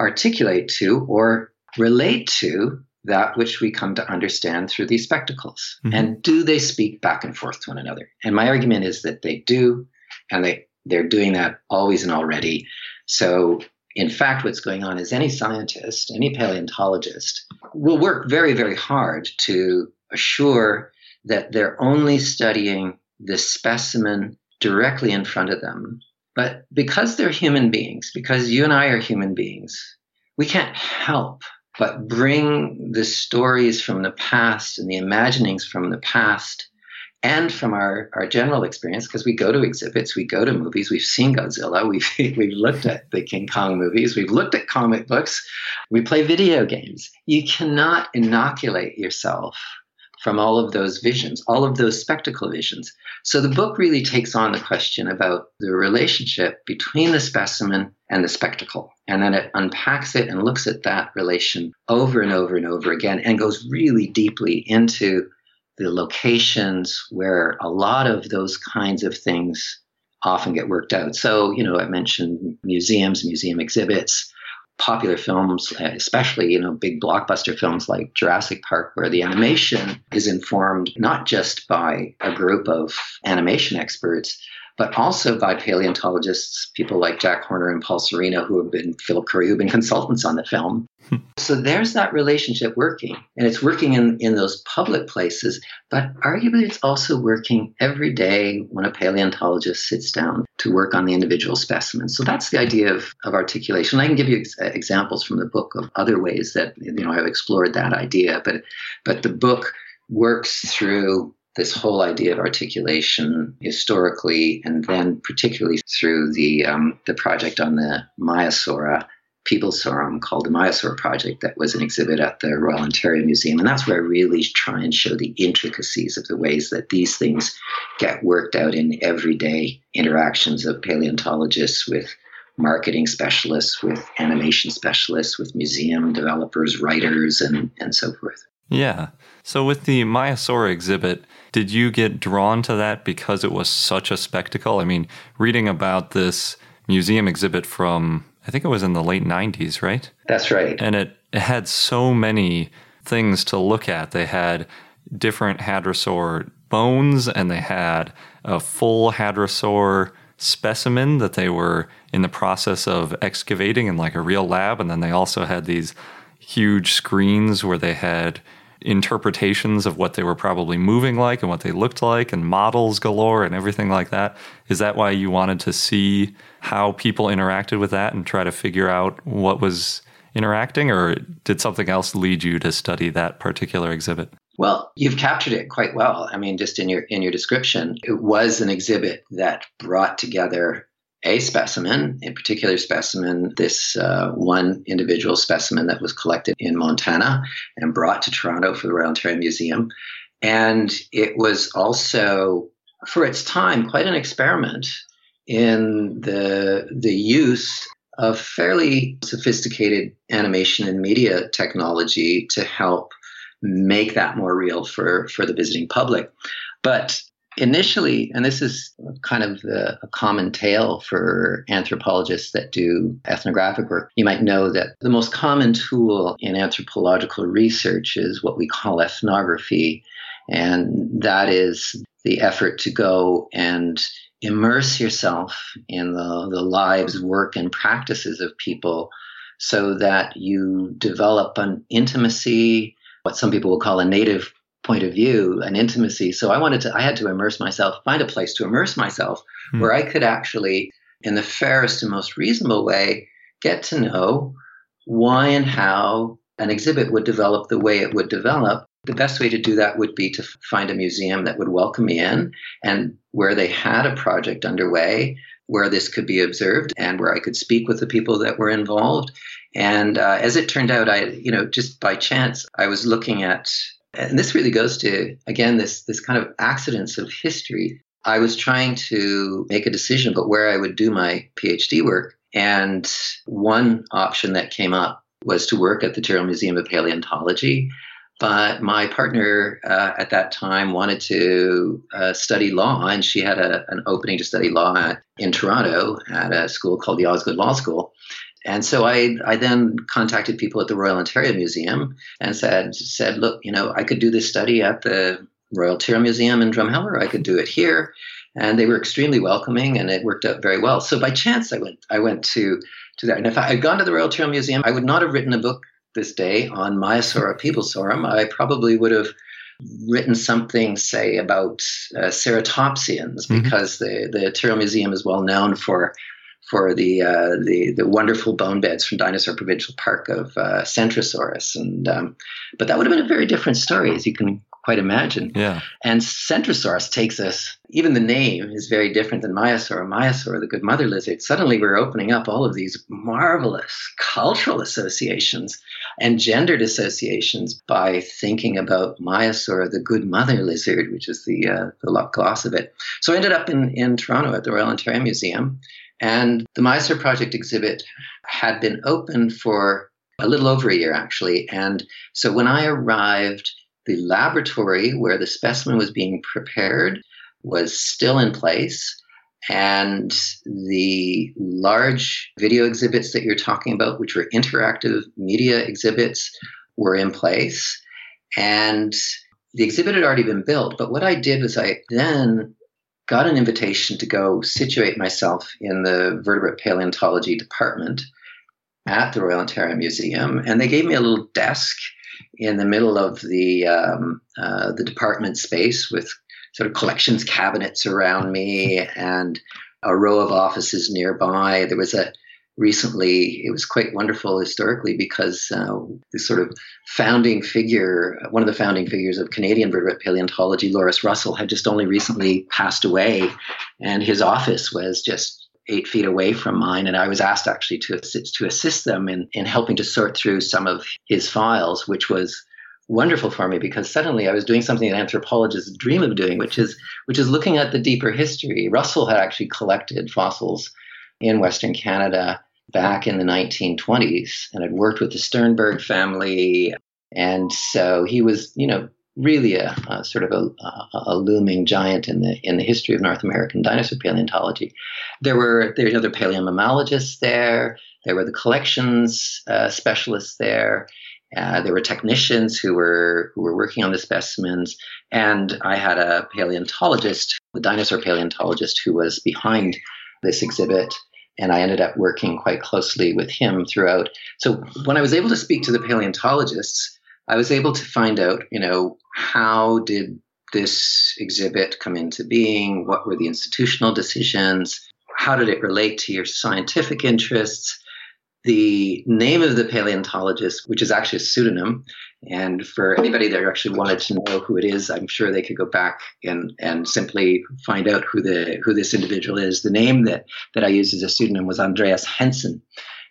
articulate to or relate to that which we come to understand through these spectacles? Mhm. And do they speak back and forth to one another? And my argument is that they do, and they, they're doing that always and already. So, in fact, what's going on is any scientist, any paleontologist will work very, very hard to assure that they're only studying the specimen directly in front of them. But because they're human beings, because you and I are human beings, we can't help but bring the stories from the past and the imaginings from the past and from our, our general experience, because we go to exhibits, we go to movies, we've seen Godzilla, we've, we've looked at the King Kong movies, we've looked at comic books, we play video games. You cannot inoculate yourself from all of those visions, all of those spectacle visions. So the book really takes on the question about the relationship between the specimen and the spectacle. And then it unpacks it and looks at that relation over and over and over again and goes really deeply into the locations where a lot of those kinds of things often get worked out. So, you know, I mentioned museums, museum exhibits, popular films, especially, you know, big blockbuster films like Jurassic Park, where the animation is informed not just by a group of animation experts, but also by paleontologists, people like Jack Horner and Paul Sereno, who have been, Philip Currie, who have been consultants on the film. Hmm. so there's that relationship working, and it's working in, in those public places, but arguably it's also working every day when a paleontologist sits down to work on the individual specimens. So that's the idea of, of articulation. I can give you ex- uh, examples from the book of other ways that you know I've explored that idea, but but the book works through this whole idea of articulation historically, and then particularly through the um, the project on the Maiasaura peeblesorum called the Maiasaur Project that was an exhibit at the Royal Ontario Museum. And that's where I really try and show the intricacies of the ways that these things get worked out in everyday interactions of paleontologists with marketing specialists, with animation specialists, with museum developers, writers, and, and so forth. Yeah. So with the Maiasaura exhibit, did you get drawn to that because it was such a spectacle? I mean, reading about this museum exhibit from I think it was in the late 90s, right? That's right. And it, it had so many things to look at. They had different hadrosaur bones and they had a full hadrosaur specimen that they were in the process of excavating in like a real lab. And then they also had these huge screens where they had interpretations of what they were probably moving like and what they looked like and models galore and everything like that. Is that why you wanted to see how people interacted with that and try to figure out what was interacting or did something else lead you to study that particular exhibit? Well, you've captured it quite well. I mean, just in your in your description, it was an exhibit that brought together a specimen, a particular specimen, this uh, one individual specimen that was collected in Montana and brought to Toronto for the Royal Ontario Museum. And it was also, for its time, quite an experiment in the, the use of fairly sophisticated animation and media technology to help make that more real for, for the visiting public. But initially, and this is kind of the, a common tale for anthropologists that do ethnographic work, you might know that the most common tool in anthropological research is what we call ethnography. And that is the effort to go and immerse yourself in the, the lives, work, and practices of people so that you develop an intimacy, what some people will call a native point of view, an intimacy. So I wanted to, I had to immerse myself, find a place to immerse myself Hmm. where I could actually, in the fairest and most reasonable way, get to know why and how an exhibit would develop the way it would develop. The best way to do that would be to find a museum that would welcome me in and where they had a project underway where this could be observed and where I could speak with the people that were involved. And uh, as it turned out, I, you know, just by chance, I was looking at, and this really goes to again this this kind of accidents of history. I was trying to make a decision about where I would do my PhD work, And one option that came up was to work at the Tyrrell Museum of Paleontology. But my partner uh, at that time wanted to uh, study law, and she had a, an opening to study law in Toronto at a school called the Osgoode Law School. And so I, I then contacted people at the Royal Ontario Museum and said, said, look, you know, I could do this study at the Royal Tyrrell Museum in Drumheller. I could do it here. And they were extremely welcoming and it worked out very well. So by chance I went I went to to that. And if I had gone to the Royal Tyrrell Museum, I would not have written a book this day on Maiasaura peeblesorum. I probably would have written something, say, about uh, ceratopsians, mm-hmm. because the, the Tyrrell Museum is well known for for the uh, the the wonderful bone beds from Dinosaur Provincial Park of uh, Centrosaurus, and um, but that would have been a very different story, as you can quite imagine. Yeah. And Centrosaurus takes us, even the name is very different than Maiasaura. Maiasaura, the good mother lizard. Suddenly we're opening up all of these marvelous cultural associations and gendered associations by thinking about Maiasaura, the good mother lizard, which is the, uh, the gloss of it. So I ended up in, in Toronto at the Royal Ontario Museum. And the Maiasaura Project exhibit had been open for a little over a year, actually. And so when I arrived, the laboratory where the specimen was being prepared was still in place. And the large video exhibits that you're talking about, which were interactive media exhibits, were in place. And the exhibit had already been built. But what I did was I then got an invitation to go situate myself in the vertebrate paleontology department at the Royal Ontario Museum. And they gave me a little desk in the middle of the um, uh, the department space with sort of collections cabinets around me and a row of offices nearby. There was a recently it was quite wonderful historically because uh, this sort of founding figure one of the founding figures of canadian vertebrate paleontology loris russell had just only recently passed away and his office was just eight feet away from mine, and I was asked actually to assist, to assist them in, in helping to sort through some of his files, which was wonderful for me because suddenly I was doing something that anthropologists dream of doing, which is which is looking at the deeper history. Russell had actually collected fossils in Western Canada back in the 1920s and had worked with the Sternberg family. And so he was, you know, really a, a sort of a, a, looming giant in the in the history of North American dinosaur paleontology. There were there were other paleomammalogists there. There were the collections uh, specialists there. Uh, there were technicians who were who were working on the specimens, and I had a paleontologist, the dinosaur paleontologist, who was behind this exhibit. And I ended up working quite closely with him throughout. So when I was able to speak to the paleontologists, I was able to find out, you know, how did this exhibit come into being? What were the institutional decisions? How did it relate to your scientific interests? The name of the paleontologist, which is actually a pseudonym, and for anybody that actually wanted to know who it is, I'm sure they could go back and, and simply find out who the who this individual is. The name that that I used as a pseudonym was Andreas Hensen,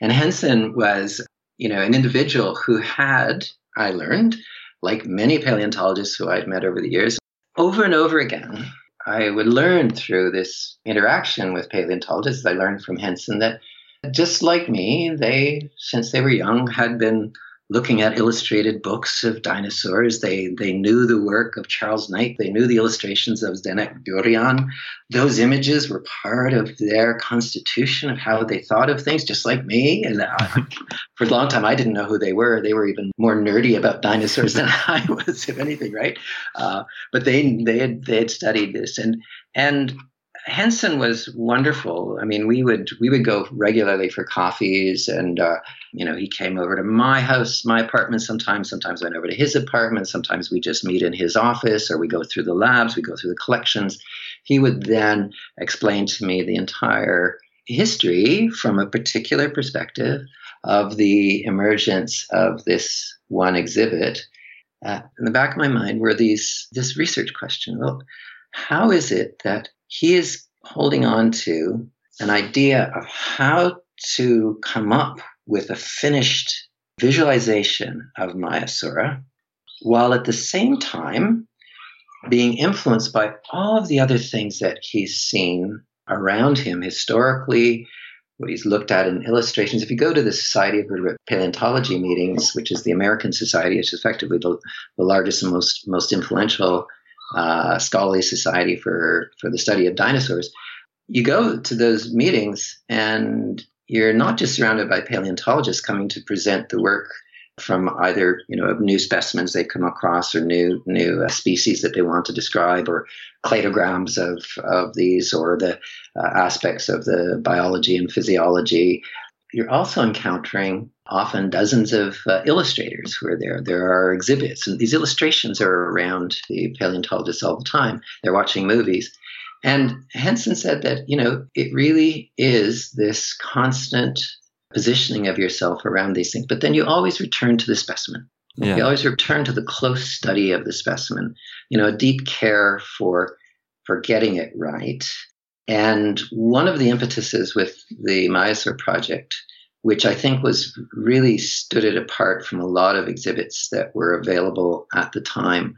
and Hensen was you know an individual who had I learned, like many paleontologists who I'd met over the years, over and over again, I would learn through this interaction with paleontologists. I learned from Hensen that just like me, they, since they were young, had been looking at illustrated books of dinosaurs. They they knew the work of Charles Knight. They knew the illustrations of Zdenek Burian. Those images were part of their constitution of how they thought of things, just like me. And uh, for a long time, I didn't know who they were. They were even more nerdy about dinosaurs than I was, if anything, right? Uh, but they they had they had studied this and and Hensen was wonderful. I mean, we would we would go regularly for coffees, and uh, you know, he came over to my house, my apartment. Sometimes, sometimes I went over to his apartment. Sometimes we just meet in his office, or we go through the labs, we go through the collections. He would then explain to me the entire history from a particular perspective of the emergence of this one exhibit. Uh, in the back of my mind were these this research question: Well, how is it that he is holding on to an idea of how to come up with a finished visualization of Maiasaura, while at the same time being influenced by all of the other things that he's seen around him historically, what he's looked at in illustrations. If you go to the Society of Paleontology meetings, which is the American Society, it's effectively the, the largest and most most influential uh, scholarly society for for the study of dinosaurs, you go to those meetings and you're not just surrounded by paleontologists coming to present the work from either you know new specimens they come across or new new uh, species that they want to describe or cladograms of of these or the uh, aspects of the biology and physiology you're also encountering often dozens of uh, illustrators who are there there are exhibits and these illustrations are around the paleontologists all the time they're watching movies and Hensen said that you know it really is this constant positioning of yourself around these things. But then you always return to the specimen. Yeah. You always return to the close study of the specimen. You know, a deep care for for getting it right. And one of the impetuses with the Maiasaur project, which I think was really stood it apart from a lot of exhibits that were available at the time,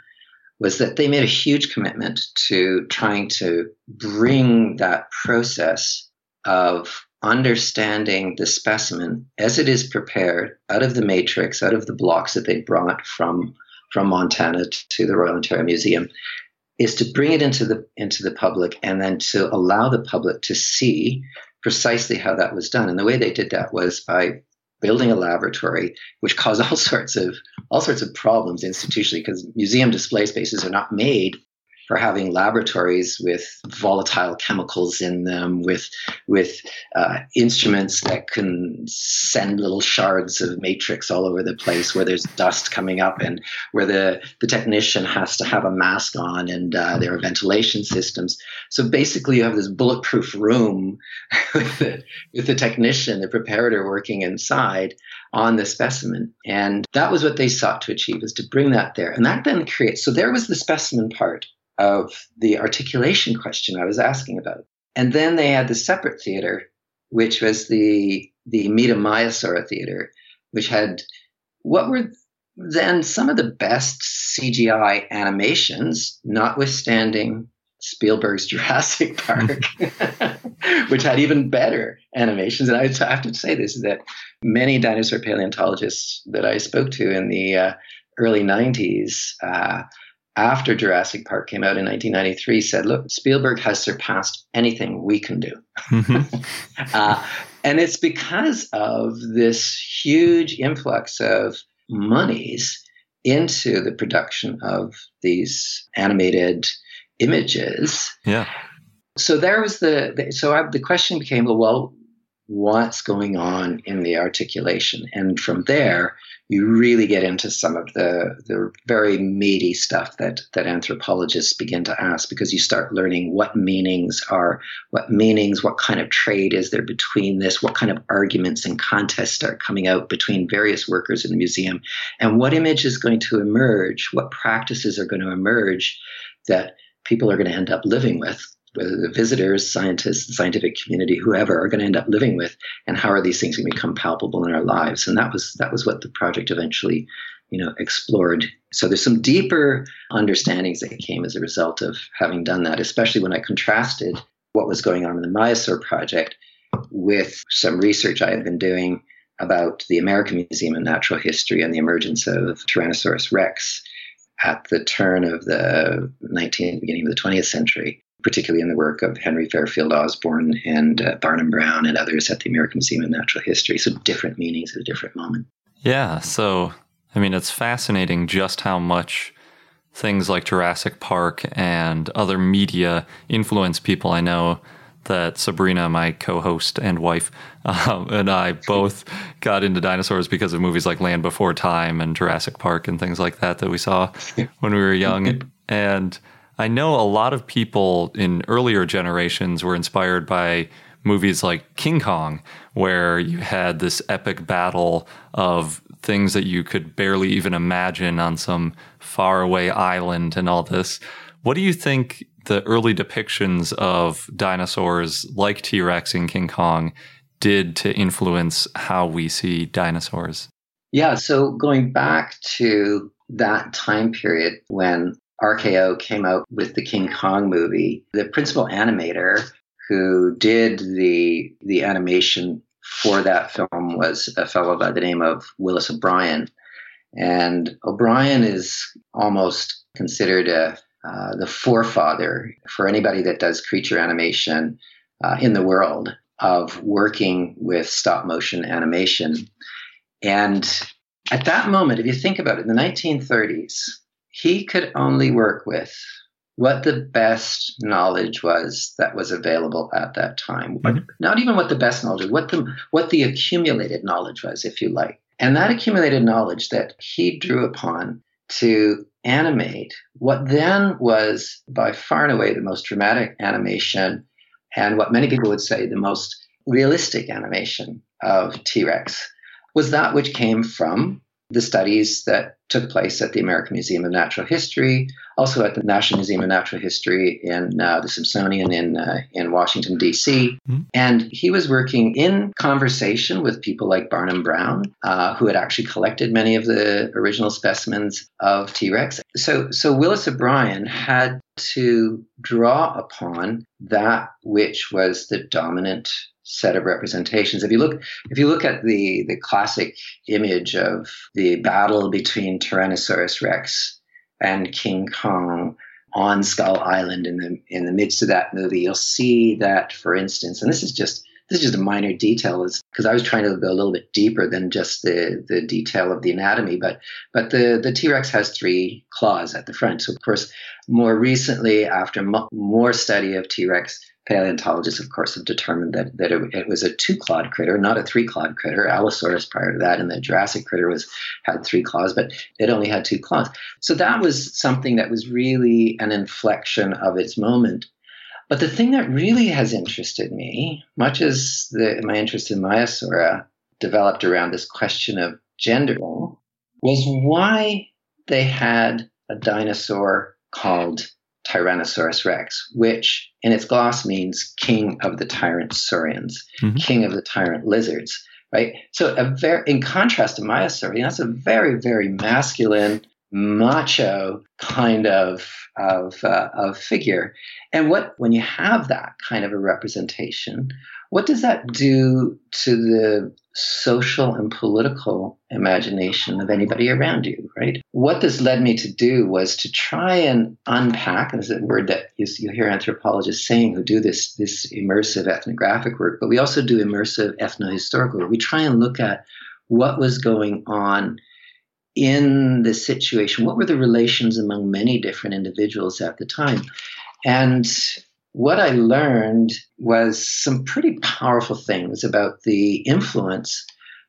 was that they made a huge commitment to trying to bring that process of understanding the specimen as it is prepared out of the matrix, out of the blocks that they brought from from Montana to the Royal Ontario Museum, is to bring it into the into the public and then to allow the public to see precisely how that was done. And the way they did that was by building a laboratory, which caused all sorts of all sorts of problems institutionally because museum display spaces are not made for having laboratories with volatile chemicals in them, with with uh, instruments that can send little shards of matrix all over the place, where there's dust coming up, and where the the technician has to have a mask on, and uh, there are ventilation systems. So basically, you have this bulletproof room with the, with the technician, the preparator working inside on the specimen, and that was what they sought to achieve, is to bring that there, and that then creates. So there was the specimen part of the articulation question I was asking about. And then they had the separate theater, which was the the Meta Theater, which had what were then some of the best CGI animations, notwithstanding Spielberg's Jurassic Park, which had even better animations. And I have to say this that many dinosaur paleontologists that I spoke to in the uh, early 90s uh, after Jurassic Park came out in 1993 said, look, Spielberg has surpassed anything we can do. Mm-hmm. uh, and it's because of this huge influx of monies into the production of these animated images. Yeah. So there was the, the so I, the question became, well, well, what's going on in the articulation? And from there, you really get into some of the, the very meaty stuff that, that anthropologists begin to ask because you start learning what meanings are, what meanings, what kind of trade is there between this, what kind of arguments and contests are coming out between various workers in the museum, and what image is going to emerge, what practices are going to emerge that people are going to end up living with whether the visitors, scientists, the scientific community, whoever, are going to end up living with, and how are these things going to become palpable in our lives? And that was that was what the project eventually, you know, explored. So there's some deeper understandings that came as a result of having done that, especially when I contrasted what was going on in the Maiasaur project with some research I had been doing about the American Museum of Natural History and the emergence of Tyrannosaurus rex at the turn of the 19th, beginning of the 20th century particularly in the work of Henry Fairfield Osborn and uh, Barnum Brown and others at the American Museum of Natural History. So different meanings at a different moment. Yeah. So, I mean, it's fascinating just how much things like Jurassic Park and other media influence people. I know that Sabrina, my co-host and wife, um, and I both got into dinosaurs because of movies like Land Before Time and Jurassic Park and things like that that we saw when we were young. and I know a lot of people in earlier generations were inspired by movies like King Kong, where you had this epic battle of things that you could barely even imagine on some faraway island and all this. What do you think the early depictions of dinosaurs like T Rex and King Kong did to influence how we see dinosaurs? Yeah, so going back to that time period when RKO came out with the King Kong movie. The principal animator, who did the the animation for that film was a fellow by the name of Willis O'Brien. And O'Brien is almost considered a, uh, the forefather for anybody that does creature animation uh, in the world of working with stop motion animation. And at that moment, if you think about it, in the 1930s, he could only work with what the best knowledge was that was available at that time. Mm-hmm. Not even what the best knowledge, what the what the accumulated knowledge was, if you like. And that accumulated knowledge that he drew upon to animate what then was by far and away the most dramatic animation and what many people would say the most realistic animation of T Rex was that which came from the studies that took place at the American Museum of Natural History, also at the National Museum of Natural History in uh, the Smithsonian in uh, in Washington D.C. Mm-hmm. And he was working in conversation with people like Barnum Brown, uh, who had actually collected many of the original specimens of T. Rex. So so Willis O'Brien had to draw upon that which was the dominant set of representations. If you look, if you look at the the classic image of the battle between Tyrannosaurus Rex and King Kong on Skull Island in the in the midst of that movie, you'll see that, for instance, and this is just this is just a minor detail, is because I was trying to go a little bit deeper than just the the detail of the anatomy, but but the the T Rex has three claws at the front. So of course, more recently, after mo- more study of T Rex paleontologists, of course, have determined that, that it, it was a two clawed critter, not a three clawed critter. Allosaurus prior to that, and the Jurassic critter was had three claws, but it only had two claws. So that was something that was really an inflection of its moment. But the thing that really has interested me, much as the, my interest in Maiasaura developed around this question of gender, was why they had a dinosaur called Tyrannosaurus rex, which in its gloss means king of the tyrant saurians, mm-hmm. king of the tyrant lizards, right? So, a very, in contrast to Maiasaura, that's a very, very masculine, macho kind of of, uh, of figure. And what when you have that kind of a representation, what does that do to the social and political imagination of anybody around you, right? What this led me to do was to try and unpack, and this is a word that you, you hear anthropologists saying who do this, this immersive ethnographic work, but we also do immersive ethnohistorical work. We try and look at what was going on in the situation, what were the relations among many different individuals at the time. And what I learned was some pretty powerful things about the influence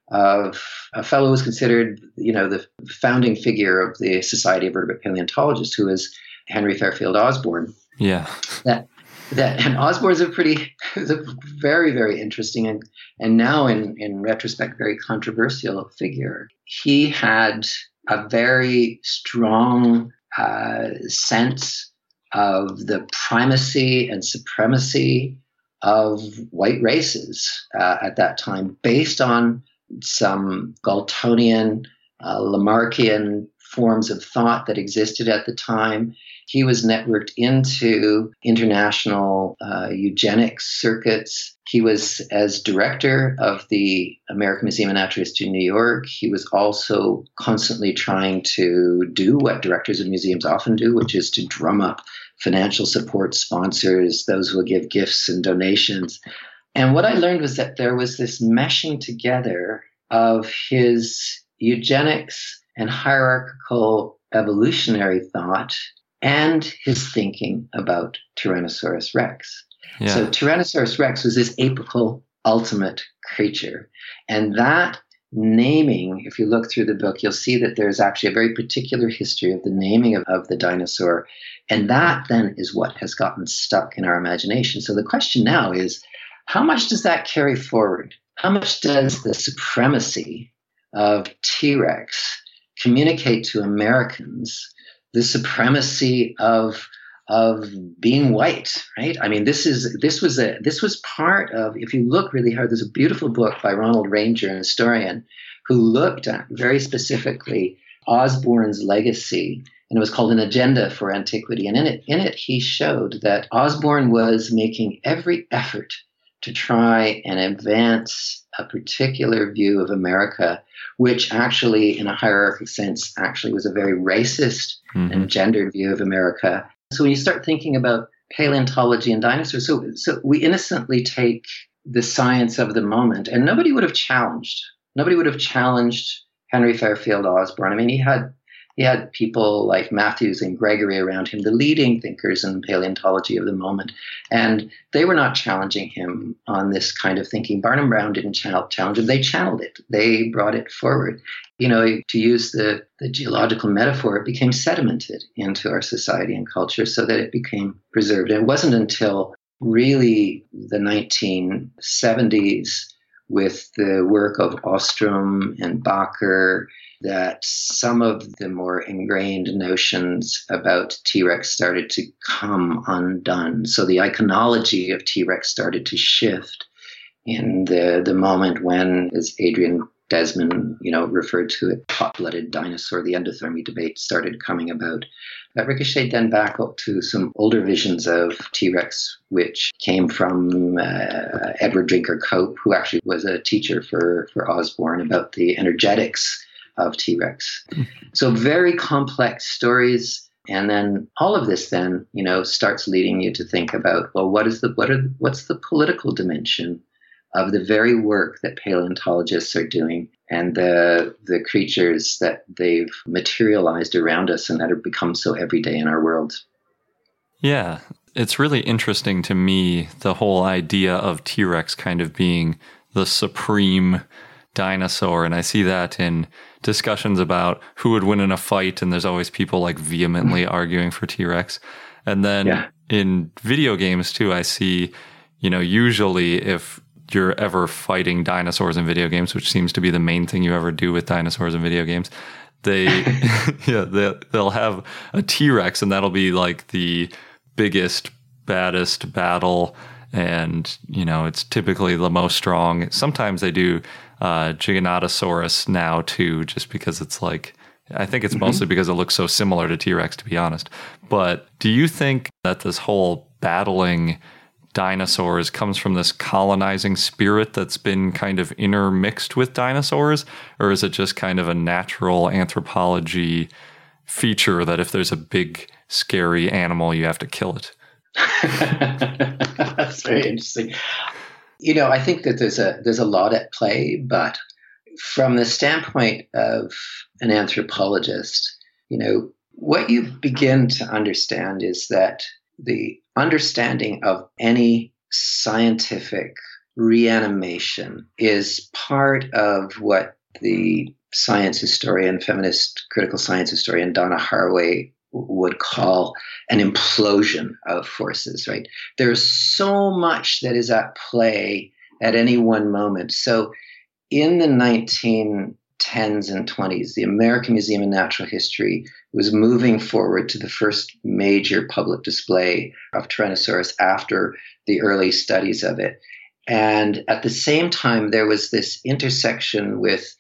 of a fellow who was considered, you know, the founding figure of the Society of Vertebrate Paleontologists, who is Henry Fairfield Osborn. Yeah. That that and Osborn's a pretty a very, very interesting and and now in, in retrospect very controversial figure. He had a very strong uh, sense of the primacy and supremacy of white races uh, at that time, based on some Galtonian, uh, Lamarckian forms of thought that existed at the time. He was networked into international uh, eugenics circuits. He was, as director of the American Museum of Natural History in New York, he was also constantly trying to do what directors of museums often do, which is to drum up financial support, sponsors, those who will give gifts and donations. And what I learned was that there was this meshing together of his eugenics and hierarchical evolutionary thought and his thinking about Tyrannosaurus rex. Yeah. So Tyrannosaurus rex was this apical ultimate creature. And that naming, if you look through the book, you'll see that there's actually a very particular history of the naming of, of the dinosaur. And that then is what has gotten stuck in our imagination. So the question now is how much does that carry forward? How much does the supremacy of T Rex communicate to Americans the supremacy of of being white, right? I mean, this is this was a this was part of. If you look really hard, there's a beautiful book by Ronald Rainger, an historian, who looked at very specifically Osborn's legacy and it was called an agenda for antiquity. And in it, in it, he showed that Osborne was making every effort to try and advance a particular view of America, which actually, in a hierarchical sense, actually was a very racist mm-hmm. and gendered view of America. So when you start thinking about paleontology and dinosaurs, so so we innocently take the science of the moment, and nobody would have challenged. Nobody would have challenged Henry Fairfield Osborn. I mean, he had he had people like Matthews and Gregory around him, the leading thinkers in paleontology of the moment, and they were not challenging him on this kind of thinking. Barnum Brown didn't challenge him; they channeled it. They brought it forward. You know, to use the the geological metaphor, it became sedimented into our society and culture, so that it became preserved. And it wasn't until really the 1970s with the work of Ostrom and Bakker that some of the more ingrained notions about T Rex started to come undone. So the iconology of T Rex started to shift in the, the moment when, as Adrian Desmond, you know, referred to it, hot-blooded dinosaur, the endothermy debate started coming about. That ricocheted then back up to some older visions of T-Rex, which came from uh, Edward Drinker Cope, who actually was a teacher for, for Osborn about the energetics of T-Rex. Mm. So very complex stories. And then all of this then, you know, starts leading you to think about, well, what is the what are what's the political dimension of the very work that paleontologists are doing and the the creatures that they've materialized around us and that have become so everyday in our world. Yeah, it's really interesting to me the whole idea of T-Rex kind of being the supreme dinosaur and I see that in discussions about who would win in a fight and there's always people like vehemently arguing for T-Rex. And then yeah. in video games too I see you know usually if you're ever fighting dinosaurs in video games, which seems to be the main thing you ever do with dinosaurs in video games, they yeah they, they'll have a T-Rex and that'll be like the biggest baddest battle and you know it's typically the most strong. Sometimes they do uh, Giganotosaurus now too, just because it's like I think it's mm-hmm. mostly because it looks so similar to T Rex, to be honest. But do you think that this whole battling dinosaurs comes from this colonizing spirit that's been kind of intermixed with dinosaurs? Or is it just kind of a natural anthropology feature that if there's a big, scary animal, you have to kill it? that's very interesting. You know, I think that there's a there's a lot at play, but from the standpoint of an anthropologist, you know, what you begin to understand is that the understanding of any scientific reanimation is part of what the science historian, feminist critical science historian Donna Haraway would call an implosion of forces, right? There's so much that is at play at any one moment. So in the 1910s and 20s, the American Museum of Natural History was moving forward to the first major public display of Tyrannosaurus after the early studies of it. And at the same time, there was this intersection with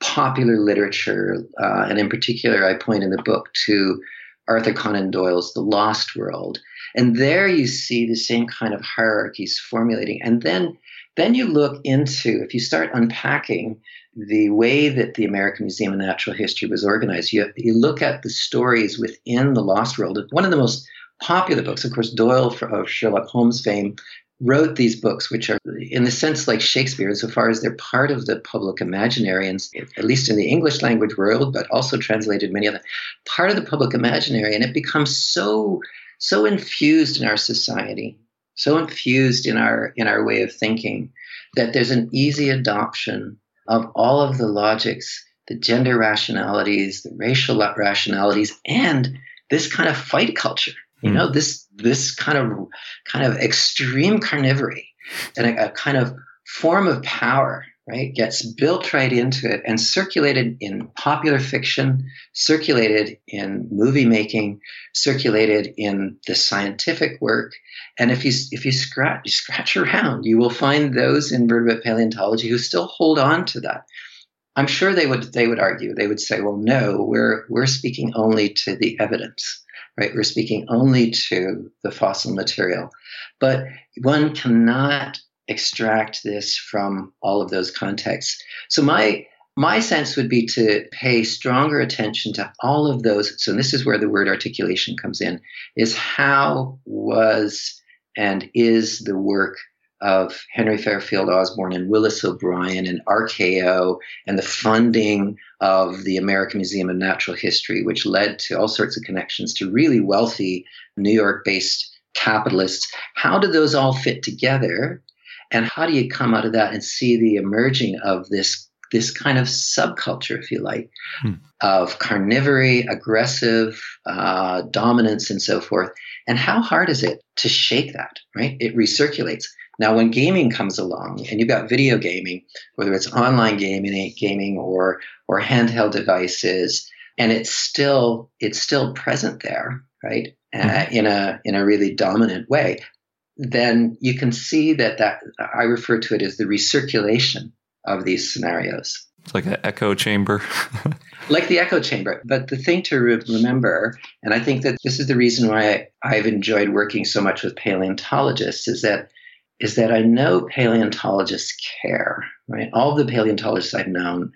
popular literature. Uh, and in particular, I point in the book to Arthur Conan Doyle's The Lost World. And there you see the same kind of hierarchies formulating. And then, then you look into, if you start unpacking the way that the American Museum of Natural History was organized. You, you look at the stories within the Lost World. One of the most popular books, of course, Doyle of Sherlock Holmes fame wrote these books, which are, in a sense, like Shakespeare, insofar as they're part of the public imaginary, and at least in the English language world, but also translated many other part of the public imaginary, and it becomes so so infused in our society, so infused in our in our way of thinking, that there's an easy adoption of all of the logics, the gender rationalities, the racial rationalities, and this kind of fight culture. You mm. know, this this kind of kind of extreme carnivory and a, a kind of form of power right, gets built right into it and circulated in popular fiction, circulated in movie making, circulated in the scientific work. And if you if you scratch you scratch around, you will find those in vertebrate paleontology who still hold on to that. I'm sure they would they would argue. They would say, well, no, we're we're speaking only to the evidence, right? We're speaking only to the fossil material. But one cannot extract this from all of those contexts. So my my sense would be to pay stronger attention to all of those. So this is where the word articulation comes in. Is how was and is the work of Henry Fairfield Osborn and Willis O'Brien and RKO and the funding of the American Museum of Natural History, which led to all sorts of connections to really wealthy New York based capitalists. How do those all fit together? And how do you come out of that and see the emerging of this this kind of subculture, if you like, hmm. of carnivory, aggressive uh, dominance, and so forth. And how hard is it to shake that? Right? It recirculates. Now, when gaming comes along, and you've got video gaming, whether it's online gaming, gaming or or handheld devices, and it's still it's still present there, right? Uh, mm-hmm. in a in a really dominant way, then you can see that that I refer to it as the recirculation of these scenarios. It's like an echo chamber. like the echo chamber. But the thing to re- remember, and I think that this is the reason why I've enjoyed working so much with paleontologists, is that is that I know paleontologists care. Right, all the paleontologists I've known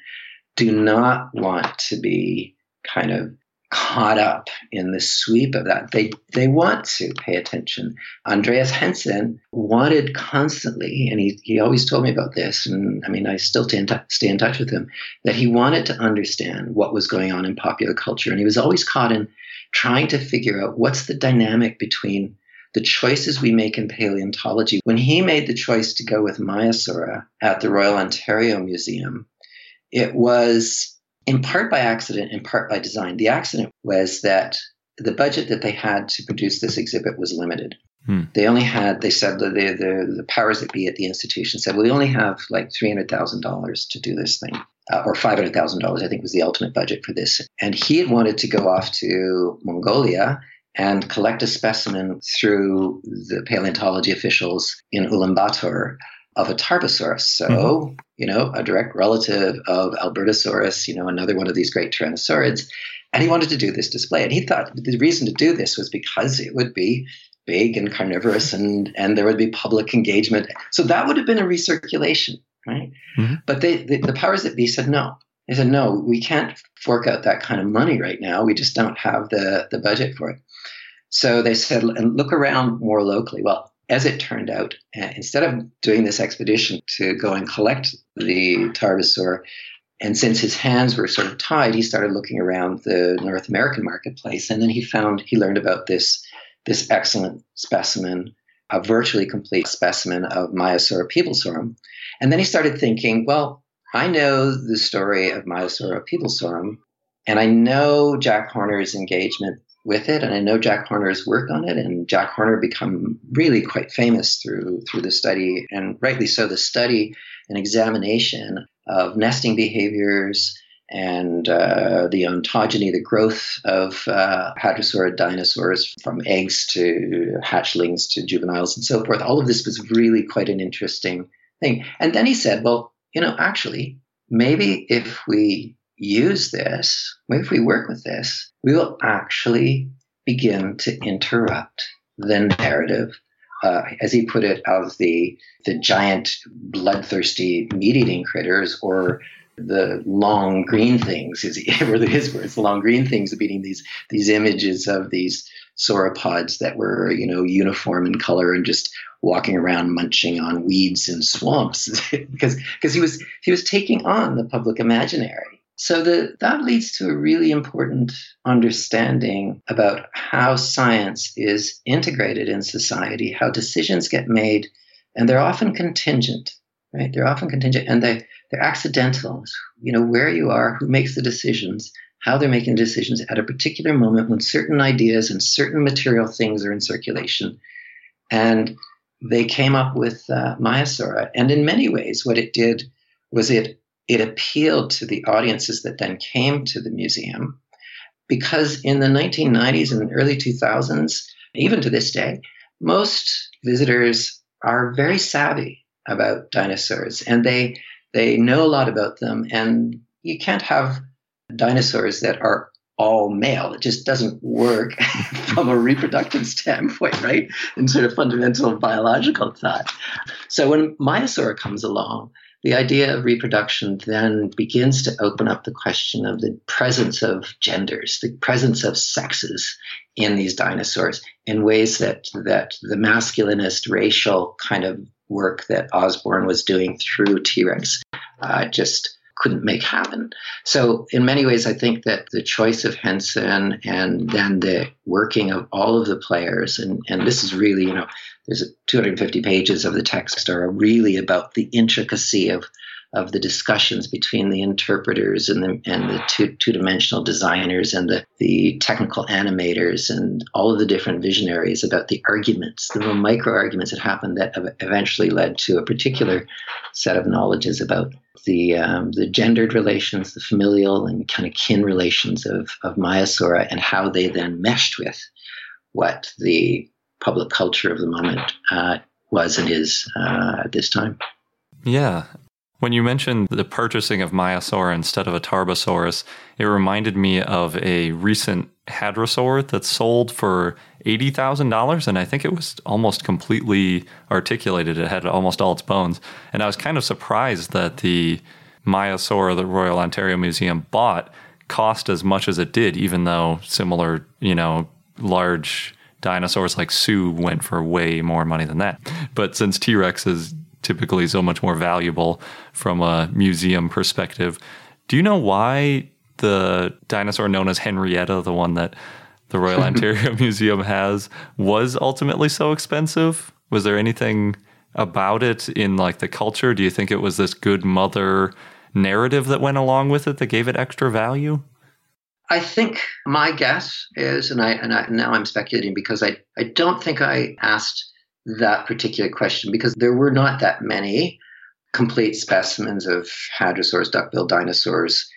do not want to be kind of caught up in the sweep of that. They they want to pay attention. Andreas Hensen wanted constantly, and he, he always told me about this, and I mean I still stay in, t- stay in touch with him, that he wanted to understand what was going on in popular culture. And he was always caught in trying to figure out what's the dynamic between the choices we make in paleontology. When he made the choice to go with Maiasaura at the Royal Ontario Museum, it was in part by accident, in part by design. The accident was that the budget that they had to produce this exhibit was limited. Hmm. They only had, they said, the, the, the powers that be at the institution said, well, we only have like $300,000 to do this thing. Uh, or $500,000, I think was the ultimate budget for this. And he had wanted to go off to Mongolia and collect a specimen through the paleontology officials in Ulaanbaatar of a Tarbosaurus. So, mm-hmm. you know, a direct relative of Albertosaurus, you know, another one of these great tyrannosaurids. And he wanted to do this display. And he thought the reason to do this was because it would be big and carnivorous and, and there would be public engagement. So that would have been a recirculation, right? Mm-hmm. But they, the, the powers that be said no. They said, no, we can't fork out that kind of money right now. We just don't have the, the budget for it. So they said, and look around more locally. Well, as it turned out, uh, instead of doing this expedition to go and collect the Tarbosaur, and since his hands were sort of tied, he started looking around the North American marketplace, and then he found he learned about this this excellent specimen, a virtually complete specimen of Maiasaura peeblesorum, and then he started thinking, well, I know the story of Maiasaura peeblesorum, and I know Jack Horner's engagement with it, and I know Jack Horner's work on it, and Jack Horner become really quite famous through through the study, and rightly so, the study and examination of nesting behaviors and uh, the ontogeny, the growth of uh, hadrosaurid dinosaurs from eggs to hatchlings to juveniles and so forth. All of this was really quite an interesting thing. And then he said, well, you know, actually, maybe if we use this, if we work with this, we will actually begin to interrupt the narrative, uh, as he put it, of the the giant bloodthirsty meat-eating critters or the long green things, is were his words, the long green things of eating these these images of these sauropods that were, you know, uniform in color and just walking around munching on weeds and swamps. Because because he was he was taking on the public imaginary so the, that leads to a really important understanding about how science is integrated in society, how decisions get made, and they're often contingent, right? They're often contingent and they, they're accidental. You know, where you are, who makes the decisions, how they're making decisions at a particular moment when certain ideas and certain material things are in circulation. And they came up with uh, Maiasaura. And in many ways, what it did was it it appealed to the audiences that then came to the museum because in the 1990s and early 2000s, even to this day, most visitors are very savvy about dinosaurs and they they know a lot about them and you can't have dinosaurs that are all male. It just doesn't work from a reproductive standpoint, right? In sort of fundamental biological thought. So when Maiasaura comes along, the idea of reproduction then begins to open up the question of the presence of genders, the presence of sexes in these dinosaurs in ways that that the masculinist racial kind of work that Osborn was doing through T Rex uh, just couldn't make happen. So, in many ways, I think that the choice of Hensen and then the working of all of the players, and, and this is really, you know, there's 250 pages of the text are really about the intricacy of of the discussions between the interpreters and the and the two two dimensional designers and the the technical animators and all of the different visionaries about the arguments, the little micro arguments that happened that eventually led to a particular set of knowledges about the um, the gendered relations, the familial and kind of kin relations of of Maiasaura and how they then meshed with what the public culture of the moment uh, was and is uh, at this time. Yeah, when you mentioned the purchasing of Maiasaura instead of a Tarbosaurus, it reminded me of a recent hadrosaur that sold for $80,000. And I think it was almost completely articulated. It had almost all its bones. And I was kind of surprised that the Maiasaura the Royal Ontario Museum bought cost as much as it did, even though similar, you know, large dinosaurs like Sue went for way more money than that. But since T Rex is typically so much more valuable from a museum perspective. Do you know why the dinosaur known as Henrietta, the one that the Royal Ontario Museum has, was ultimately so expensive? Was there anything about it in like the culture? Do you think it was this good mother narrative that went along with it that gave it extra value? I think my guess is, and I and I, now I'm speculating because I, I don't think I asked that particular question because there were not that many complete specimens of hadrosaurs, duck-billed dinosaurs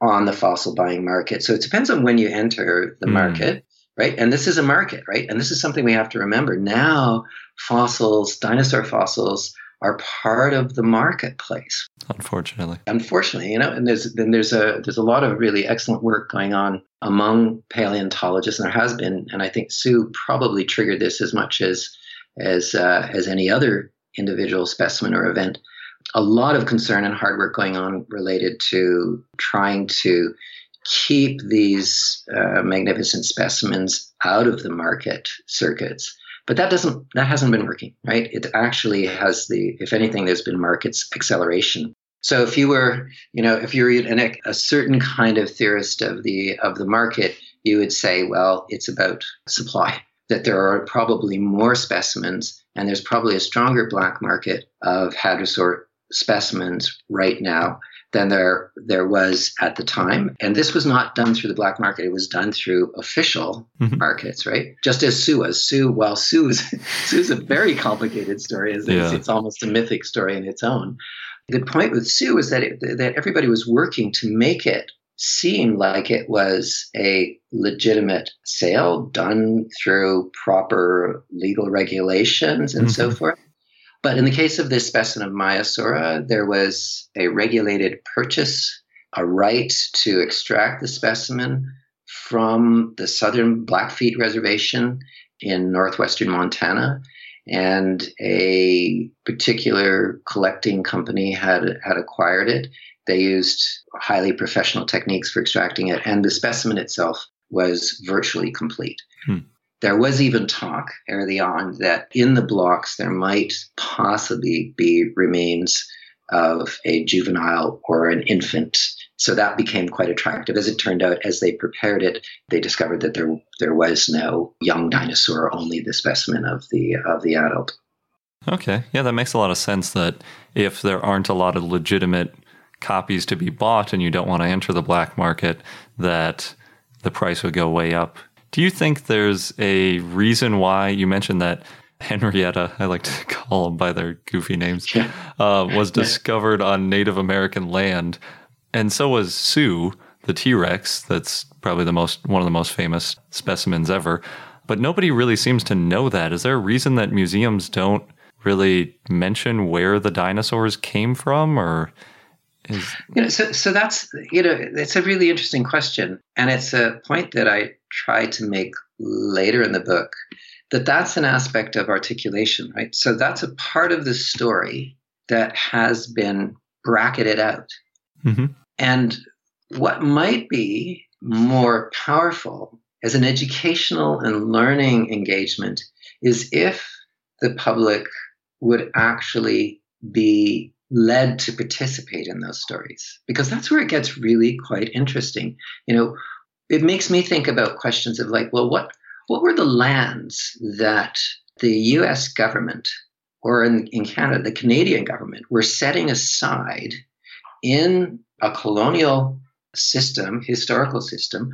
on the fossil buying market. So it depends on when you enter the mm. market, right? And this is a market, right? And this is something we have to remember. Now, fossils, dinosaur fossils, are part of the marketplace. Unfortunately. Unfortunately, you know, and there's then there's a there's a lot of really excellent work going on among paleontologists, and there has been, and I think Sue probably triggered this as much as as uh, as any other individual specimen or event. A lot of concern and hard work going on related to trying to keep these uh, magnificent specimens out of the market circuits. But that doesn't that hasn't been working, right? It actually has the if anything, there's been markets acceleration. So if you were, you know, if you're an, a certain kind of theorist of the of the market, you would say, well, it's about supply that there are probably more specimens and there's probably a stronger black market of hadrosaur specimens right now than there there was at the time. And this was not done through the black market; it was done through official mm-hmm. markets, right? Just as Sue was. Sue, while Sue is Sue's a very complicated story, it's, yeah. it's almost a mythic story in its own. The point with Sue is that it, that everybody was working to make it seem like it was a legitimate sale done through proper legal regulations and mm-hmm. so forth. But in the case of this specimen of Maiasaura, there was a regulated purchase, a right to extract the specimen from the southern Blackfeet Reservation in northwestern Montana. And a particular collecting company had, had acquired it they used highly professional techniques for extracting it, and the specimen itself was virtually complete. Hmm. There was even talk early on that in the blocks there might possibly be remains of a juvenile or an infant. So that became quite attractive. As it turned out, as they prepared it, they discovered that there there was no young dinosaur, only the specimen of the of the adult. Okay, yeah, that makes a lot of sense. That if there aren't a lot of legitimate copies to be bought and you don't want to enter the black market, that the price would go way up. Do you think there's a reason why you mentioned that Henrietta, I like to call them by their goofy names, yeah. uh, was discovered on Native American land, and so was Sue, the T Rex. That's probably the most one of the most famous specimens ever. But nobody really seems to know that. Is there a reason that museums don't really mention where the dinosaurs came from, or Is You know, so so that's you know, it's a really interesting question, and it's a point that I try to make later in the book. That that's an aspect of articulation, right? So that's a part of the story that has been bracketed out, Mhm. and what might be more powerful as an educational and learning engagement is if the public would actually be led to participate in those stories. Because that's where it gets really quite interesting. You know it makes me think about questions of like well what what were the lands that the US government or in, in Canada the Canadian government were setting aside in a colonial system historical system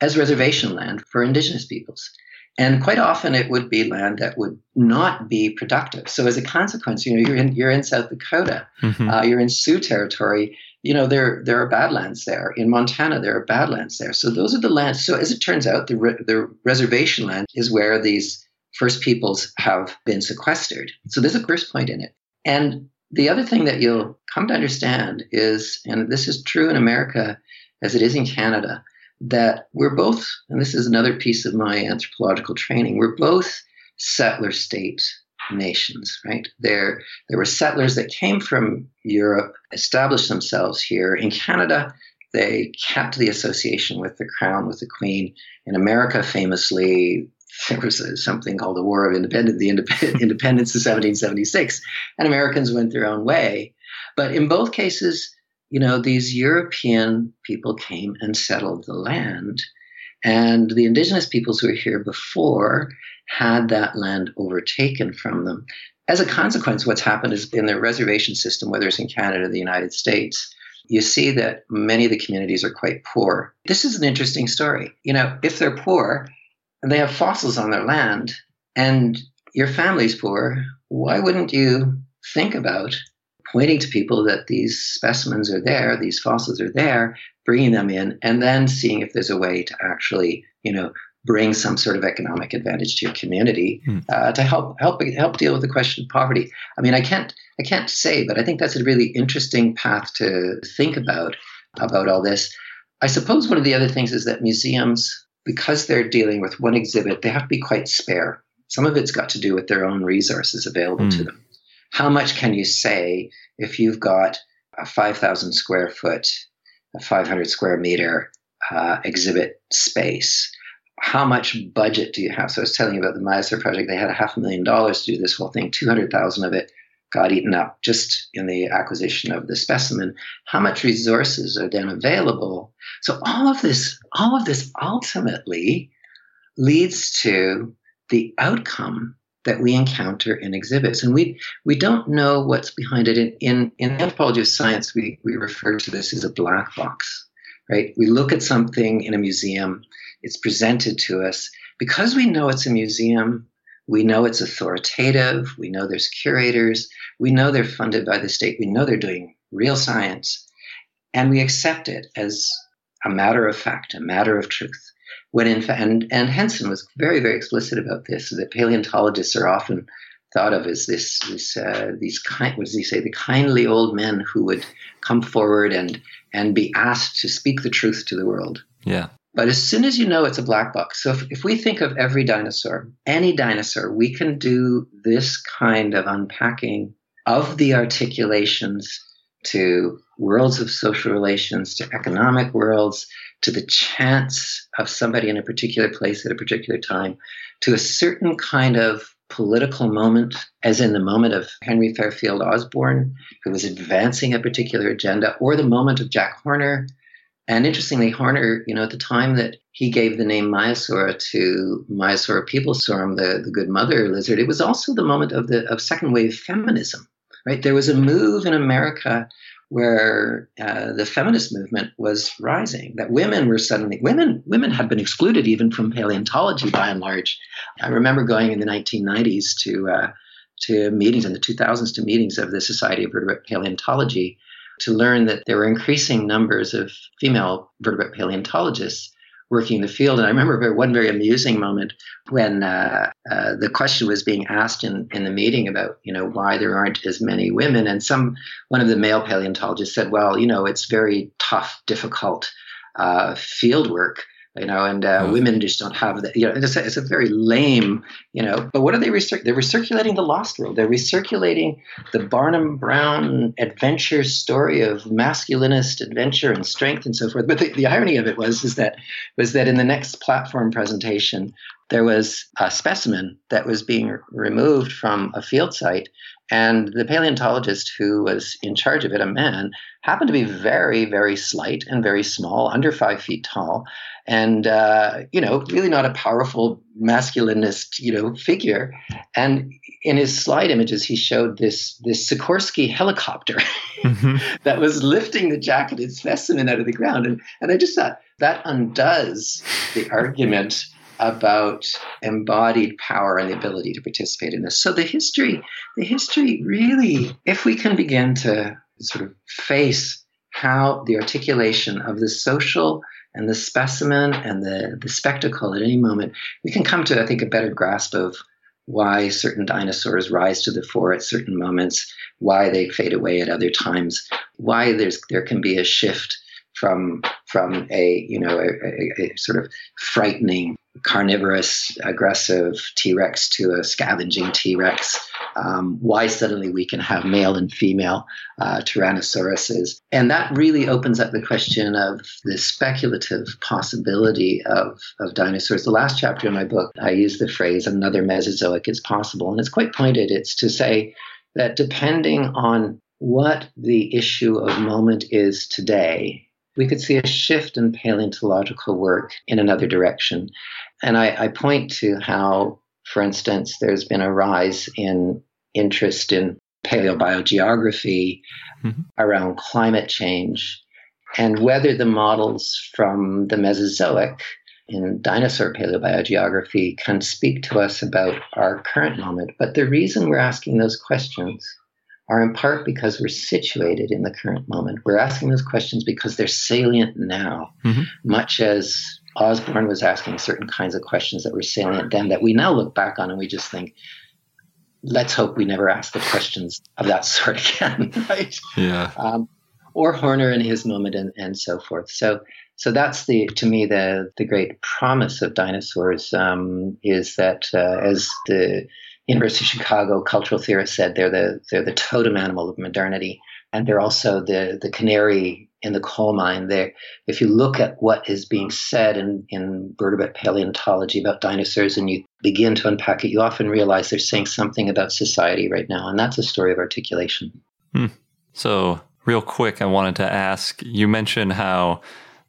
as reservation land for indigenous peoples and quite often it would be land that would not be productive. So as a consequence, you know, you're in you're in South Dakota, Mhm. uh, you're in Sioux territory. You know, there there are badlands there. In Montana, there are badlands there. So those are the lands. So as it turns out, the re- the reservation land is where these first peoples have been sequestered. So there's a first point in it. And the other thing that you'll come to understand is, and this is true in America as it is in Canada, that we're both, and this is another piece of my anthropological training, we're both settler state nations, right? There, there were settlers that came from Europe, established themselves here. In Canada, they kept the association with the crown, with the queen. In America, famously, there was a, something called the War of Independence, the Indep- Independence of 1776, and Americans went their own way. But in both cases, you know, these European people came and settled the land. And the indigenous peoples who were here before had that land overtaken from them. As a consequence, what's happened is in the reservation system, whether it's in Canada or the United States, you see that many of the communities are quite poor. This is an interesting story. You know, if they're poor and they have fossils on their land and your family's poor, why wouldn't you think about pointing to people that these specimens are there, these fossils are there, bringing them in, and then seeing if there's a way to actually, you know, bring some sort of economic advantage to your community Hmm. uh, to help help help deal with the question of poverty. I mean, I can't I can't say, but I think that's a really interesting path to think about about all this. I suppose one of the other things is that museums, because they're dealing with one exhibit, they have to be quite spare. Some of it's got to do with their own resources available to Hmm. them. How much can you say if you've got a 5,000 square foot, a 500 square meter uh, exhibit space? How much budget do you have? So I was telling you about the Maiasaur project. They had a half a million dollars to do this whole thing. 200,000 of it got eaten up just in the acquisition of the specimen. How much resources are then available? So all of this, all of this ultimately leads to the outcome that we encounter in exhibits. And we we don't know what's behind it. In, in, in anthropology of science, we, we refer to this as a black box, right? We look at something in a museum, it's presented to us. Because we know it's a museum, we know it's authoritative, we know there's curators, we know they're funded by the state, we know they're doing real science, and we accept it as a matter of fact, a matter of truth when in fact, and, and Hensen was very, very explicit about this, that paleontologists are often thought of as this, this uh, these kind, what does he say, the kindly old men who would come forward and, and be asked to speak the truth to the world. Yeah. But as soon as you know it's a black box, so if, if we think of every dinosaur, any dinosaur, we can do this kind of unpacking of the articulations to worlds of social relations, to economic worlds, to the chance of somebody in a particular place at a particular time, to a certain kind of political moment, as in the moment of Henry Fairfield Osborn, who was advancing a particular agenda, or the moment of Jack Horner. And interestingly, Horner, you know, at the time that he gave the name Maiasaura to Maiasaura peeblesorum, the, the good mother lizard, it was also the moment of the of second wave feminism, right? There was a move in America where uh, the feminist movement was rising that women were suddenly women women had been excluded even from paleontology by and large i remember going in the 1990s to uh, to meetings in the 2000s to meetings of the society of vertebrate paleontology to learn that there were increasing numbers of female vertebrate paleontologists working in the field. And I remember one very amusing moment when uh, uh, the question was being asked in, in the meeting about, you know, why there aren't as many women. And some one of the male paleontologists said, well, you know, it's very tough, difficult uh, field work you know, and uh, women just don't have that. You know, it's a, it's a very lame, you know. But what are they recir- They're recirculating the Lost World. They're recirculating the Barnum Brown adventure story of masculinist adventure and strength and so forth. But the, the irony of it was is that was that in the next platform presentation, there was a specimen that was being removed from a field site and the paleontologist who was in charge of it, a man, happened to be very, very slight and very small, under five feet tall, and uh, you know, really not a powerful masculinist, you know, figure. And in his slide images, he showed this this Sikorsky helicopter mm-hmm. that was lifting the jacketed specimen out of the ground. And and I just thought that undoes the argument about embodied power and the ability to participate in this. So the history, the history really, if we can begin to sort of face how the articulation of the social and the specimen and the, the spectacle at any moment, we can come to, I think, a better grasp of why certain dinosaurs rise to the fore at certain moments, why they fade away at other times, why there's there can be a shift from from a you know a, a, a sort of frightening carnivorous, aggressive T Rex to a scavenging T Rex. Um, why suddenly we can have male and female uh, Tyrannosauruses. And that really opens up the question of the speculative possibility of, of dinosaurs. The last chapter in my book, I use the phrase another Mesozoic is possible. And it's quite pointed. It's to say that depending on what the issue of moment is today, we could see a shift in paleontological work in another direction. And I, I point to how, for instance, there's been a rise in interest in paleobiogeography mm-hmm. around climate change and whether the models from the Mesozoic in dinosaur paleobiogeography can speak to us about our current moment. But the reason we're asking those questions are in part because we're situated in the current moment. We're asking those questions because they're salient now, mm-hmm. much as Osborn was asking certain kinds of questions that were salient then that we now look back on and we just think, let's hope we never ask the questions of that sort again, right? Yeah. Um, or Horner in his moment and, and so forth. So, so that's the to me the the great promise of dinosaurs um, is that uh, as the University of Chicago cultural theorist said, they're the they're the totem animal of modernity, and they're also the the canary in the coal mine there. If you look at what is being said in, in vertebrate paleontology about dinosaurs and you begin to unpack it, you often realize they're saying something about society right now. And that's a story of articulation. Hmm. So, real quick, I wanted to ask you mentioned how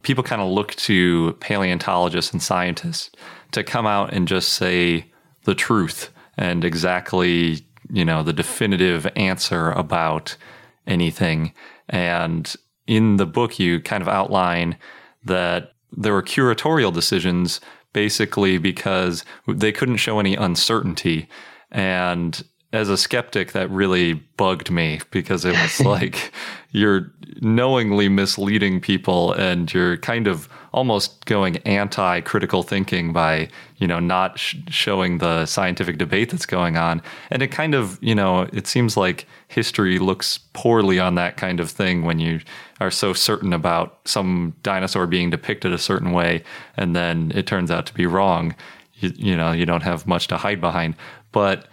people kind of look to paleontologists and scientists to come out and just say the truth and exactly, you know, the definitive answer about anything. And in the book, you kind of outline that there were curatorial decisions basically because they couldn't show any uncertainty. And as a skeptic, that really bugged me because it was like you're knowingly misleading people and you're kind of almost going anti critical thinking by, you know, not sh- showing the scientific debate that's going on. And it kind of, you know, it seems like history looks poorly on that kind of thing when you are so certain about some dinosaur being depicted a certain way and then it turns out to be wrong. You, you know, you don't have much to hide behind. But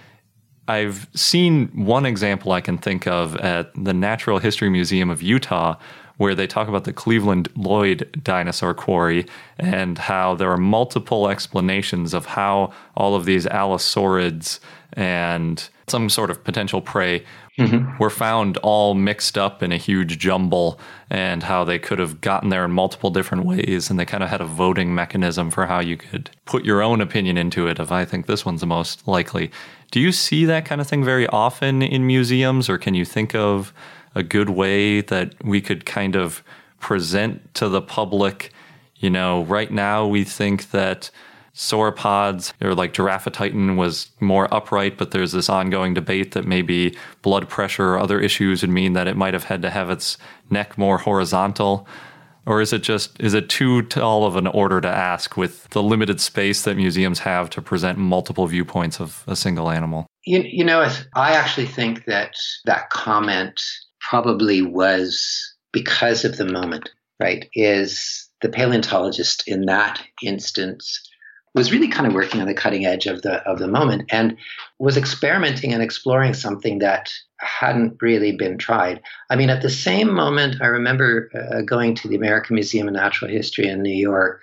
I've seen one example I can think of at the Natural History Museum of Utah where they talk about the Cleveland Lloyd dinosaur quarry and how there are multiple explanations of how all of these allosaurids and some sort of potential prey mm-hmm. were found all mixed up in a huge jumble and how they could have gotten there in multiple different ways and they kind of had a voting mechanism for how you could put your own opinion into it of I think this one's the most likely. Do you see that kind of thing very often in museums or can you think of a good way that we could kind of present to the public, you know, right now we think that sauropods or like Giraffatitan was more upright, but there's this ongoing debate that maybe blood pressure or other issues would mean that it might have had to have its neck more horizontal. Or is it just is it too tall of an order to ask with the limited space that museums have to present multiple viewpoints of a single animal? You, you know, I actually think that that comment probably was because of the moment, right? Is the paleontologist in that instance was really kind of working on the cutting edge of the of the moment and was experimenting and exploring something that hadn't really been tried. I mean, at the same moment, I remember uh, going to the American Museum of Natural History in New York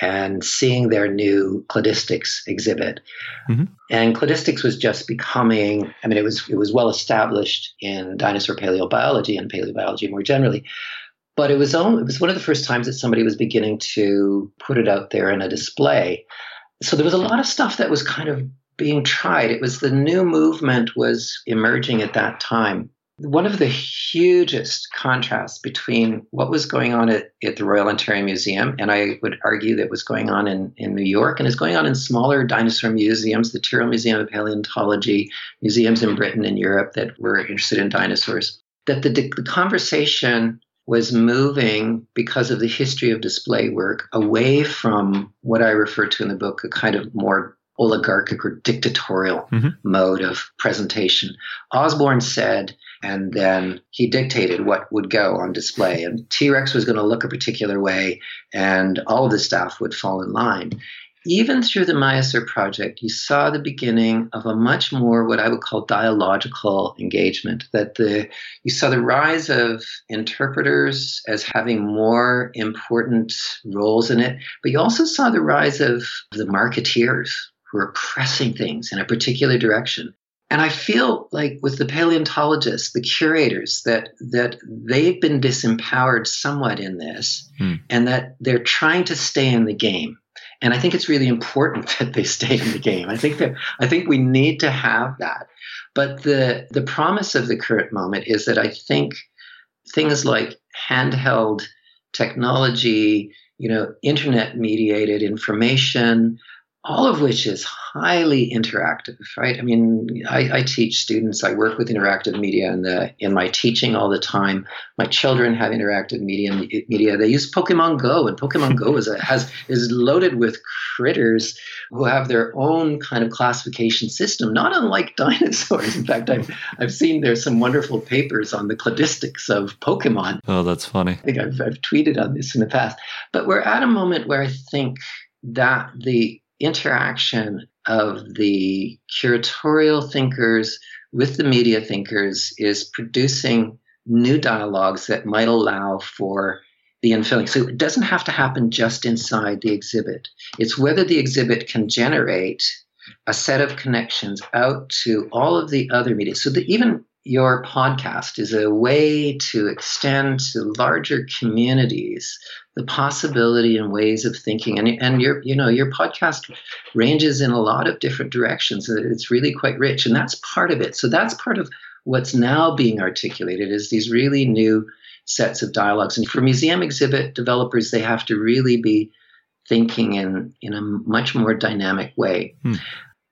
and seeing their new cladistics exhibit. Mm-hmm. And cladistics was just becoming, I mean, it was it was well established in dinosaur paleobiology and paleobiology more generally. But it was only, it was one of the first times that somebody was beginning to put it out there in a display. So there was a lot of stuff that was kind of being tried. It was the new movement was emerging at that time. One of the hugest contrasts between what was going on at, at the Royal Ontario Museum, and I would argue that was going on in, in New York and is going on in smaller dinosaur museums, the Tyrrell Museum of Paleontology, museums in Britain and Europe that were interested in dinosaurs, that the, the conversation was moving because of the history of display work away from what I refer to in the book, a kind of more oligarchic or dictatorial mm-hmm. mode of presentation. Osborn said, and then he dictated what would go on display. And T Rex was going to look a particular way, and all of the staff would fall in line. Even through the Maiasaur project, you saw the beginning of a much more what I would call dialogical engagement. That the you saw the rise of interpreters as having more important roles in it, but you also saw the rise of the marketeers who are pressing things in a particular direction. And I feel like with the paleontologists, the curators, that that they've been disempowered somewhat in this, hmm. and that they're trying to stay in the game. And I think it's really important that they stay in the game. I think that I think we need to have that. But the the promise of the current moment is that I think things like handheld technology, you know, internet mediated information, all of which is highly interactive, right? I mean, I, I, teach students. I work with interactive media in the in my teaching all the time. My children have interactive media. Media. They use Pokemon Go, and Pokemon Go is a, has is loaded with critters who have their own kind of classification system, not unlike dinosaurs. In fact, I've I've seen there's some wonderful papers on the cladistics of Pokemon. Oh, that's funny. I think I've, I've tweeted on this in the past. But we're at a moment where I think that the interaction of the curatorial thinkers with the media thinkers is producing new dialogues that might allow for the infilling. So it doesn't have to happen just inside the exhibit. It's whether the exhibit can generate a set of connections out to all of the other media. So even your podcast is a way to extend to larger communities the possibility and ways of thinking. And, and your you know your podcast ranges in a lot of different directions it's really quite rich and that's part of it. So that's part of what's now being articulated is these really new sets of dialogues. And for museum exhibit developers they have to really be thinking in in a much more dynamic way. Hmm.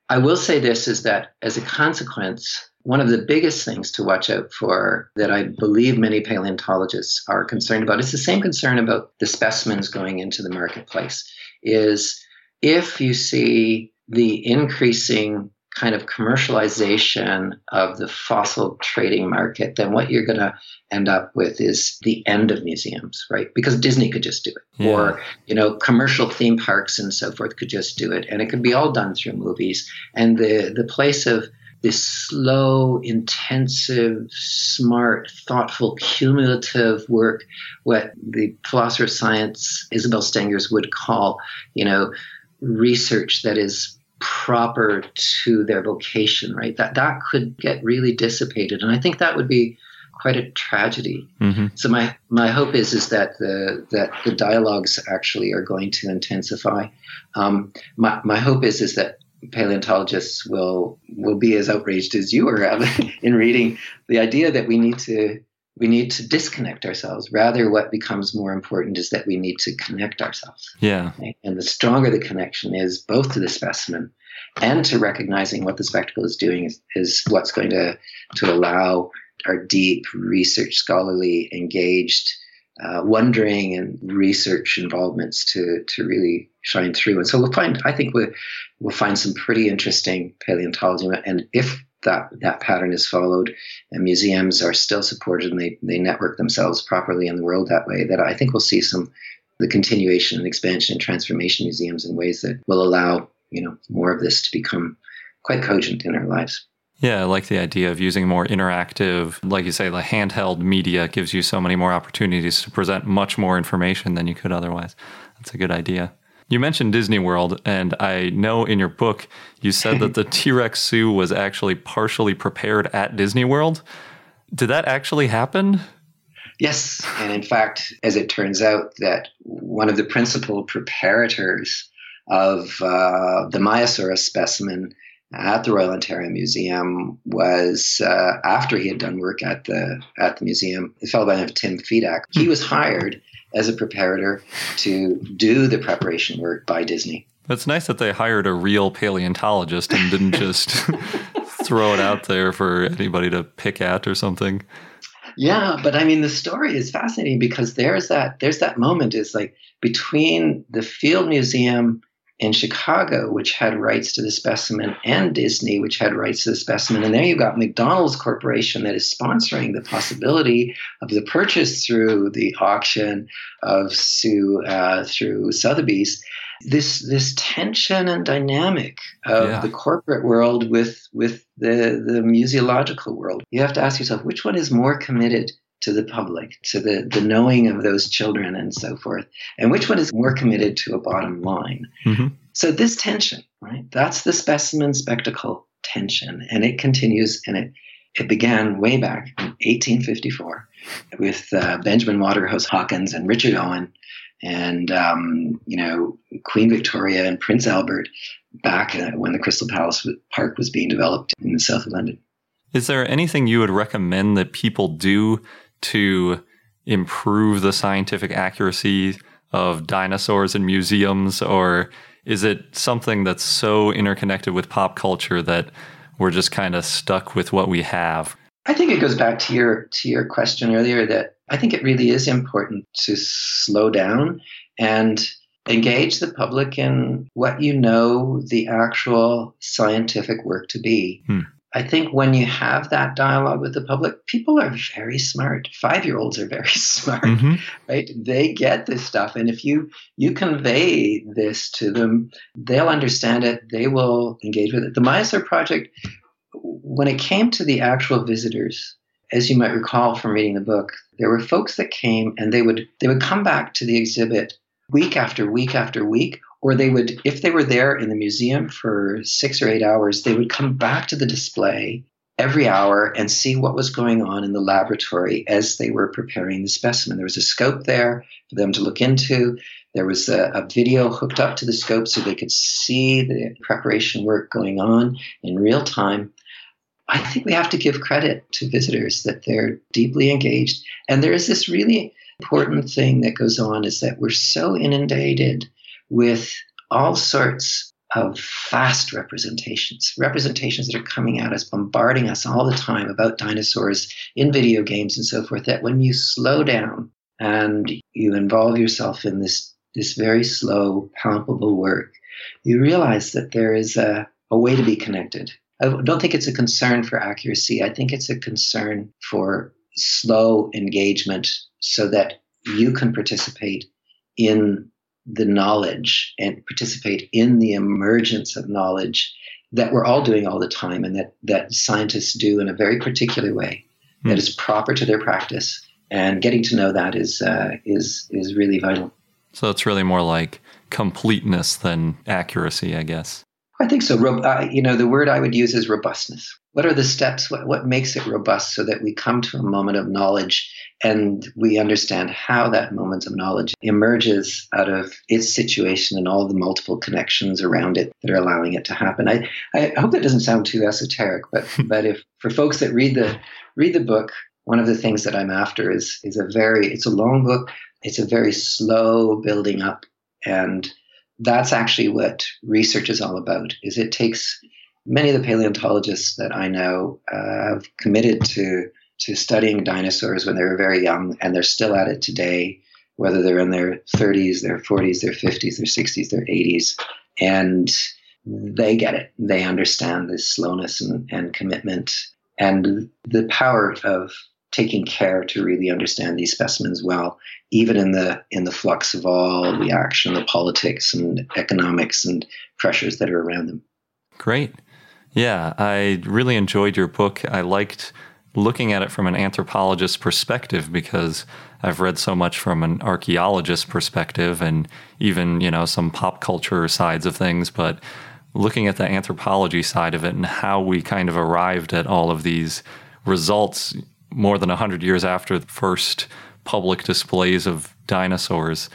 i will say this is that as a consequence one of the biggest things to watch out for that I believe many paleontologists are concerned about is the same concern about the specimens going into the marketplace is if you see the increasing kind of commercialization of the fossil trading market, then what you're going to end up with is the end of museums, right? Because Disney could just do it, yeah. or you know, commercial theme parks and so forth could just do it, and it could be all done through movies. And the the place of this slow, intensive, smart, thoughtful, cumulative work, what the philosopher of science Isabelle Stengers would call, you know, research that is proper to their vocation, right? That that could get really dissipated, and I think that would be quite a tragedy. Mm-hmm. So my my hope is is that the that the dialogues actually are going to intensify. Um, my my hope is is that paleontologists will will be as outraged as you are in reading the idea that we need to we need to disconnect ourselves. Rather, what becomes more important is that we need to connect ourselves. Yeah. Right? And the stronger the connection is, both to the specimen and to recognizing what the spectacle is doing, is, is what's going to to allow our deep research, scholarly, engaged uh, wondering and research involvements to to really shine through. And so we'll find, I think we'll, we'll find some pretty interesting paleontology. And if that that pattern is followed and museums are still supported and they, they network themselves properly in the world that way, that I think we'll see some the continuation and expansion and transformation museums in ways that will allow, you know, more of this to become quite cogent in our lives. Yeah, I like the idea of using more interactive, like you say, the handheld media gives you so many more opportunities to present much more information than you could otherwise. That's a good idea. You mentioned Disney World, and I know in your book you said that the T Rex Sue was actually partially prepared at Disney World. Did that actually happen? Yes, and in fact, as it turns out, that one of the principal preparators of uh, the Maiasaurus specimen at the Royal Ontario Museum was uh, after he had done work at the at the museum. A fellow by the name of Tim Fedak. He was hired as a preparator to do the preparation work by Disney. It's nice that they hired a real paleontologist and didn't just throw it out there for anybody to pick at or something. Yeah, but I mean the story is fascinating because there's that there's that moment is like between the Field Museum in Chicago, which had rights to the specimen, and Disney, which had rights to the specimen. And there you've got McDonald's Corporation that is sponsoring the possibility of the purchase through the auction of Sue uh, through Sotheby's. This this tension and dynamic of yeah. the corporate world with with the the museological world. You have to ask yourself which one is more committed to the public, to the, the knowing of those children and so forth, and which one is more committed to a bottom line. Mm-hmm. So this tension, right? That's the specimen spectacle tension, and it continues, and it it began way back in 1854 with uh, Benjamin Waterhouse Hawkins and Richard Owen, and um, you know Queen Victoria and Prince Albert back uh, when the Crystal Palace Park was being developed in the south of London. Is there anything you would recommend that people do to improve the scientific accuracy of dinosaurs in museums or is it something that's so interconnected with pop culture that we're just kind of stuck with what we have? I think it goes back to your to your question earlier that I think it really is important to slow down and engage the public in what you know the actual scientific work to be. Hmm. I think when you have that dialogue with the public, people are very smart. Five year olds are very smart, mm-hmm. right? They get this stuff. And if you, you convey this to them, they'll understand it. They will engage with it. The Maiasaur Project, when it came to the actual visitors, as you might recall from reading the book, there were folks that came and they would, they would come back to the exhibit week after week after week or they would, if they were there in the museum for six or eight hours, they would come back to the display every hour and see what was going on in the laboratory as they were preparing the specimen. There was a scope there for them to look into. There was a, a, video hooked up to the scope so they could see the preparation work going on in real time. I think we have to give credit to visitors that they're deeply engaged. And there is this really important thing that goes on is that we're so inundated with all sorts of fast representations, representations that are coming at us, bombarding us all the time about dinosaurs in video games and so forth, that when you slow down and you involve yourself in this, this very slow, palpable work, you realize that there is a, a way to be connected. I don't think it's a concern for accuracy. I think it's a concern for slow engagement so that you can participate in the knowledge and participate in the emergence of knowledge that we're all doing all the time and that, that scientists do in a very particular way mm. that is proper to their practice. And getting to know that is, uh, is, is really vital. So it's really more like completeness than accuracy, I guess. I think so. Uh, you know, the word I would use is robustness. What are the steps? What, what makes it robust so that we come to a moment of knowledge and we understand how that moment of knowledge emerges out of its situation and all the multiple connections around it that are allowing it to happen. I, I hope that doesn't sound too esoteric, but but if for folks that read the read the book, one of the things that I'm after is is a very it's a long book. It's a very slow building up and that's actually what research is all about is it takes many of the paleontologists that i know uh, have committed to to studying dinosaurs when they were very young, and they're still at it today, whether they're in their 30s, their 40s, their 50s, their 60s, their 80s. And they get it. They understand this slowness and, and commitment and the power of taking care to really understand these specimens well, even in the in the flux of all the action, the politics and economics and pressures that are around them. Great. Yeah, I really enjoyed your book. I liked looking at it from an anthropologist's perspective because I've read so much from an archaeologist perspective and even, you know, some pop culture sides of things, but looking at the anthropology side of it and how we kind of arrived at all of these results more than 100 years after the first public displays of dinosaurs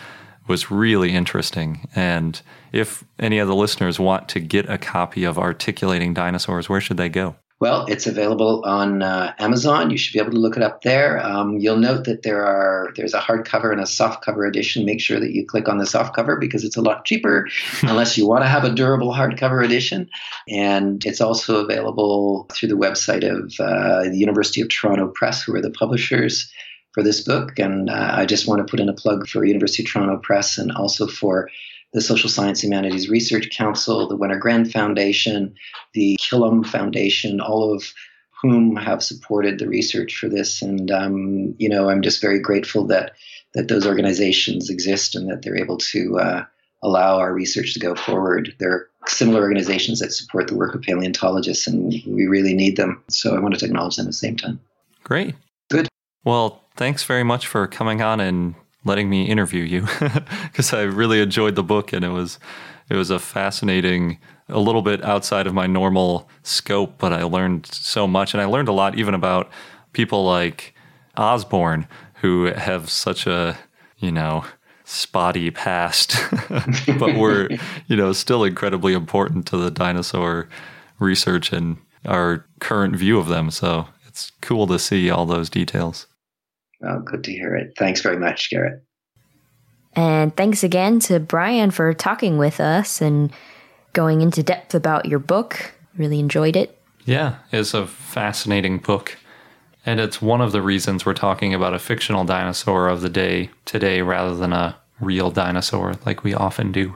was really interesting. And if any of the listeners want to get a copy of Articulating Dinosaurs, where should they go? Well, it's available on uh, Amazon. You should be able to look it up there. Um, you'll note that there are there's a hardcover and a softcover edition. Make sure that you click on the softcover because it's a lot cheaper, unless you want to have a durable hardcover edition. And it's also available through the website of uh, the University of Toronto Press, who are the publishers for this book. And uh, I just want to put in a plug for University of Toronto Press and also for the Social Science Humanities Research Council, the Wenner-Gren Foundation, the Killam Foundation, all of whom have supported the research for this. And um, you know, I'm just very grateful that that those organizations exist and that they're able to uh, allow our research to go forward. There are similar organizations that support the work of paleontologists, and we really need them. So I wanted to acknowledge them at the same time. Great. Good. Well, thanks very much for coming on and letting me interview you because I really enjoyed the book and it was it was a fascinating a little bit outside of my normal scope but I learned so much. And I learned a lot even about people like Osborn who have such a you know spotty past but were you know still incredibly important to the dinosaur research and our current view of them. So it's cool to see all those details Oh, good to hear it. Thanks very much, Garrett. And thanks again to Brian for talking with us and going into depth about your book. Really enjoyed it. Yeah, it's a fascinating book. And it's one of the reasons we're talking about a fictional dinosaur of the day today rather than a real dinosaur like we often do.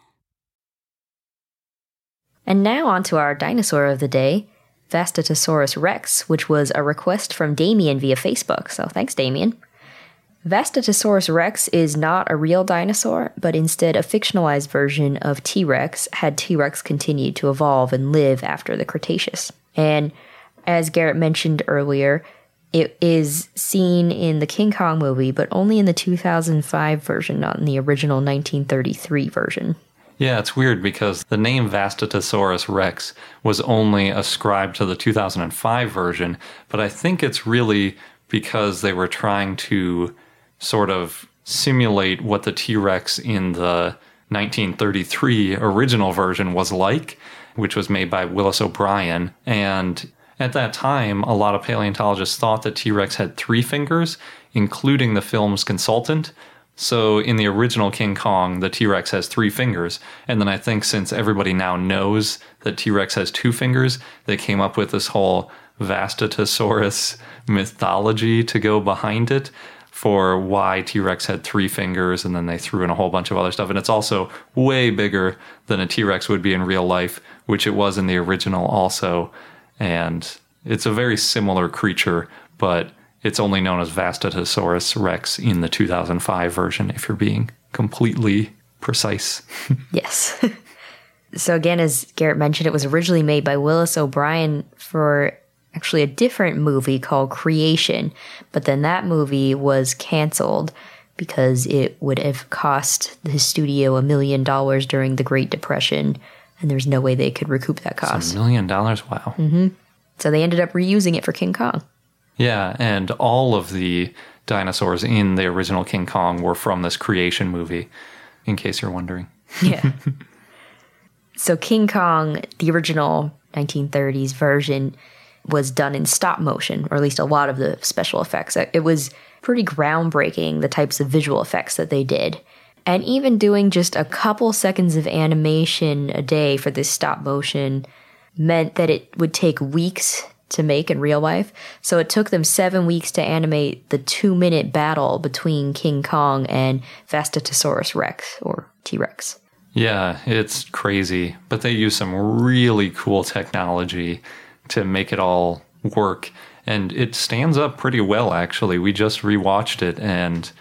And now on to our dinosaur of the day, Vastatosaurus rex, which was a request from Damien via Facebook. So thanks, Damien. Vastatosaurus rex is not a real dinosaur, but instead a fictionalized version of T Rex had T Rex continued to evolve and live after the Cretaceous. And as Garrett mentioned earlier, it is seen in the King Kong movie, but only in the 2005 version, not in the original 1933 version. Yeah, it's weird because the name Vastatosaurus rex was only ascribed to the 2005 version, but I think it's really because they were trying to sort of simulate what the T Rex in the 1933 original version was like, which was made by Willis O'Brien. And at that time, a lot of paleontologists thought that T Rex had three fingers, including the film's consultant. So in the original King Kong, the T Rex has three fingers. And then I think since everybody now knows that T Rex has two fingers, they came up with this whole Vastatosaurus mythology to go behind it for why T Rex had three fingers. And then they threw in a whole bunch of other stuff. And it's also way bigger than a T Rex would be in real life, which it was in the original also. And it's a very similar creature, but it's only known as Vastatosaurus rex in the 2005 version if you're being completely precise. Yes. so again, as Garrett mentioned, it was originally made by Willis O'Brien for actually a different movie called Creation, but then that movie was canceled because it would have cost the studio a million dollars during the Great Depression, and there's no way they could recoup that cost. A million dollars, wow. Mm-hmm. So they ended up reusing it for King Kong. Yeah, and all of the dinosaurs in the original King Kong were from this creation movie, in case you're wondering. Yeah. so King Kong, the original 1930s version, was done in stop motion, or at least a lot of the special effects. It was pretty groundbreaking, the types of visual effects that they did. And even doing just a couple seconds of animation a day for this stop motion meant that it would take weeks to make in real life. So it took them seven weeks to animate the two minute battle between King Kong and Vastatosaurus Rex, or T Rex. Yeah, it's crazy, but they use some really cool technology to make it all work. And it stands up pretty well, actually. We just rewatched it and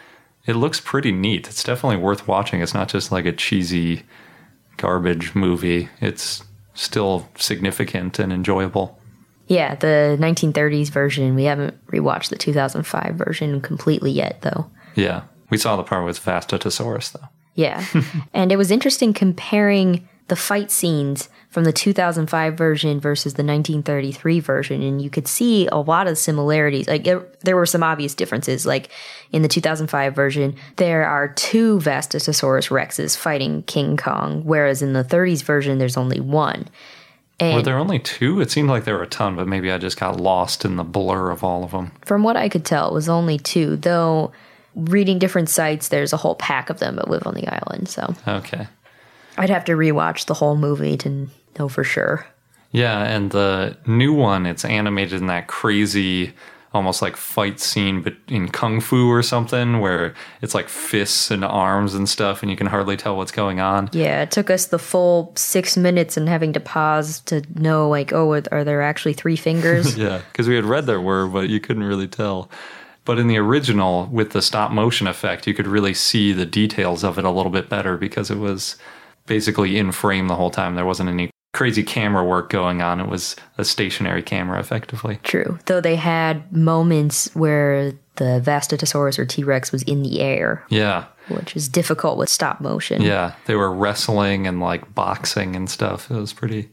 it looks pretty neat. It's definitely worth watching. It's not just like a cheesy garbage movie, it's still significant and enjoyable. Yeah, the 1930s version. We haven't rewatched the 2005 version completely yet, though. Yeah, we saw the part with Vastatosaurus, though. Yeah. and it was interesting comparing the fight scenes from the 2005 version versus the 1933 version. And you could see a lot of similarities. Like, it, there were some obvious differences. Like, in the 2005 version, there are two Vastatosaurus Rexes fighting King Kong, whereas in the 30s version, there's only one. And Were there only two? It seemed like there were a ton, but maybe I just got lost in the blur of all of them. From what I could tell, it was only two, though reading different sites, there's a whole pack of them that live on the island. So Okay. I'd have to rewatch the whole movie to know for sure. Yeah, and the new one, it's animated in that crazy, almost like fight scene, but in kung fu or something, where it's like fists and arms and stuff, and you can hardly tell what's going on. Yeah, it took us the full six minutes and having to pause to know, like, oh, are, are there actually three fingers? Yeah, because we had read there were, but you couldn't really tell. But in the original, with the stop motion effect, you could really see the details of it a little bit better because it was basically in frame the whole time. There wasn't any crazy camera work going on. It was a stationary camera, effectively. True. Though they had moments where the Vastatosaurus or T Rex was in the air, Yeah, which is difficult with stop motion. yeah. They were wrestling and like boxing and stuff. It was pretty,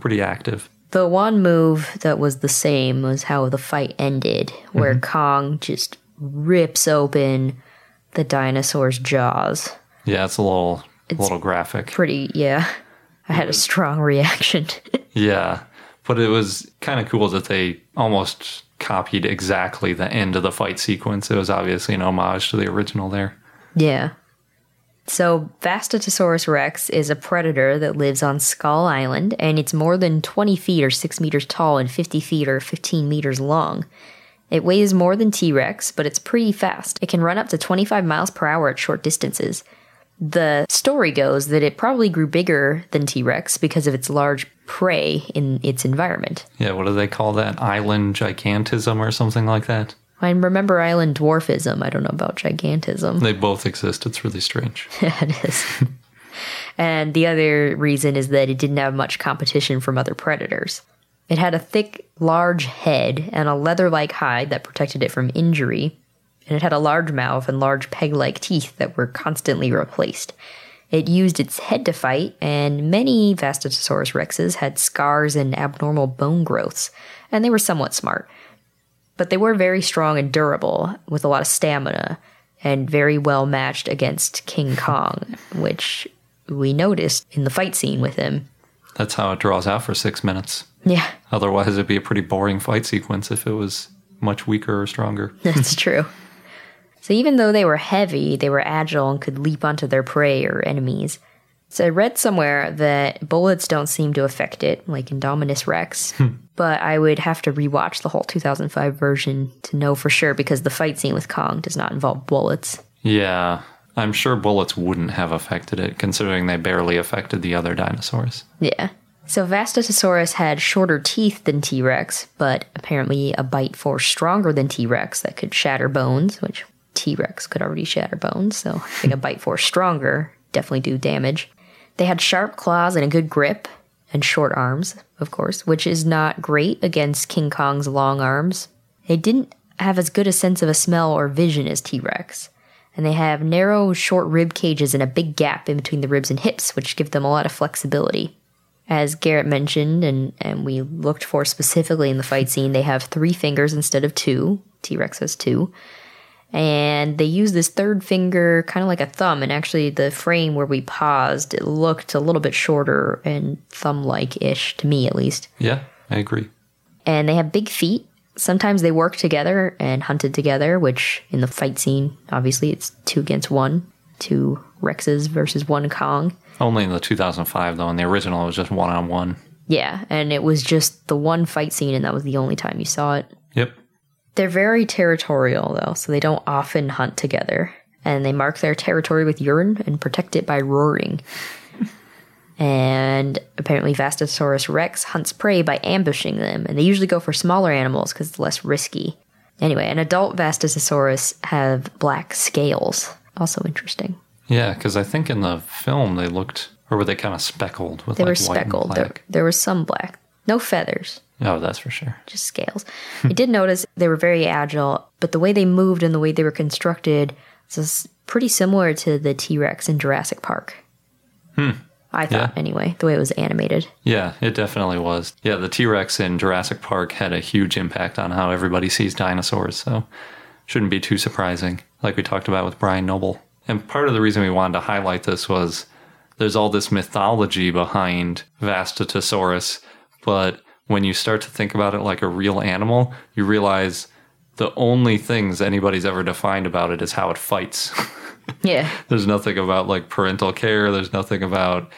pretty active. The one move that was the same was how the fight ended, where mm-hmm. Kong just rips open the dinosaur's jaws. Yeah, it's a little, a little graphic. Pretty, yeah. I had a strong reaction. Yeah, but it was kind of cool that they almost copied exactly the end of the fight sequence. It was obviously an homage to the original there. yeah. So, Vastatosaurus rex is a predator that lives on Skull Island, and it's more than 20 feet or 6 meters tall and 50 feet or 15 meters long. It weighs more than T Rex, but it's pretty fast. It can run up to 25 miles per hour at short distances. The story goes that it probably grew bigger than T Rex because of its large prey in its environment. Yeah, what do they call that? Island gigantism or something like that? I remember island dwarfism. I don't know about gigantism. They both exist. It's really strange. it is. and the other reason is that it didn't have much competition from other predators. It had a thick, large head and a leather like hide that protected it from injury. And it had a large mouth and large peg like teeth that were constantly replaced. It used its head to fight, and many Vastatosaurus rexes had scars and abnormal bone growths, and they were somewhat smart. But they were very strong and durable, with a lot of stamina, and very well matched against King Kong, which we noticed in the fight scene with him. That's how it draws out for six minutes. Yeah, Otherwise, it'd be a pretty boring fight sequence if it was much weaker or stronger. that's true. So even though they were heavy, they were agile and could leap onto their prey or enemies. So I read somewhere that bullets don't seem to affect it, like Indominus Rex. Hmm. but I would have to rewatch the whole 2005 version to know for sure because the fight scene with Kong does not involve bullets. Yeah, I'm sure bullets wouldn't have affected it, considering they barely affected the other dinosaurs. Yeah. So Vastatosaurus had shorter teeth than T Rex, but apparently a bite force stronger than T Rex that could shatter bones, which T Rex could already shatter bones. So I think a bite force stronger definitely do damage. They had sharp claws and a good grip, and short arms, of course, which is not great against King Kong's long arms. They didn't have as good a sense of a smell or vision as T Rex. And they have narrow, short rib cages and a big gap in between the ribs and hips, which give them a lot of flexibility. As Garrett mentioned, and, and we looked for specifically in the fight scene, they have three fingers instead of two. T Rex has two. And they use this third finger kind of like a thumb. And actually, the frame where we paused, it looked a little bit shorter and thumb like ish, to me at least. Yeah, I agree. And they have big feet. Sometimes they work together and hunted together, which in the fight scene, obviously, it's two against one. Two Rexes versus one Kong. Only in the 2005, though. In the original, it was just one on one. Yeah, and it was just the one fight scene, and that was the only time you saw it. They're very territorial, though, so they don't often hunt together. And they mark their territory with urine and protect it by roaring. and apparently, Vastosaurus rex hunts prey by ambushing them, and they usually go for smaller animals because it's less risky. Anyway, an adult Vastosaurus have black scales. Also interesting. Yeah, because I think in the film they looked, or were they kind of speckled with They like were speckled. There, there was some black. No feathers. Oh, that's for sure. just scales. I did notice they were very agile, but the way they moved and the way they were constructed is pretty similar to the T Rex in Jurassic Park. Hmm. I thought, Yeah. anyway, the way it was animated. Yeah, it definitely was. Yeah, the T Rex in Jurassic Park had a huge impact on how everybody sees dinosaurs, so shouldn't be too surprising, like we talked about with Brian Noble. And part of the reason we wanted to highlight this was there's all this mythology behind Vastatosaurus, but when you start to think about it like a real animal, you realize the only things anybody's ever defined about it is how it fights. Yeah. There's nothing about like parental care. There's nothing about,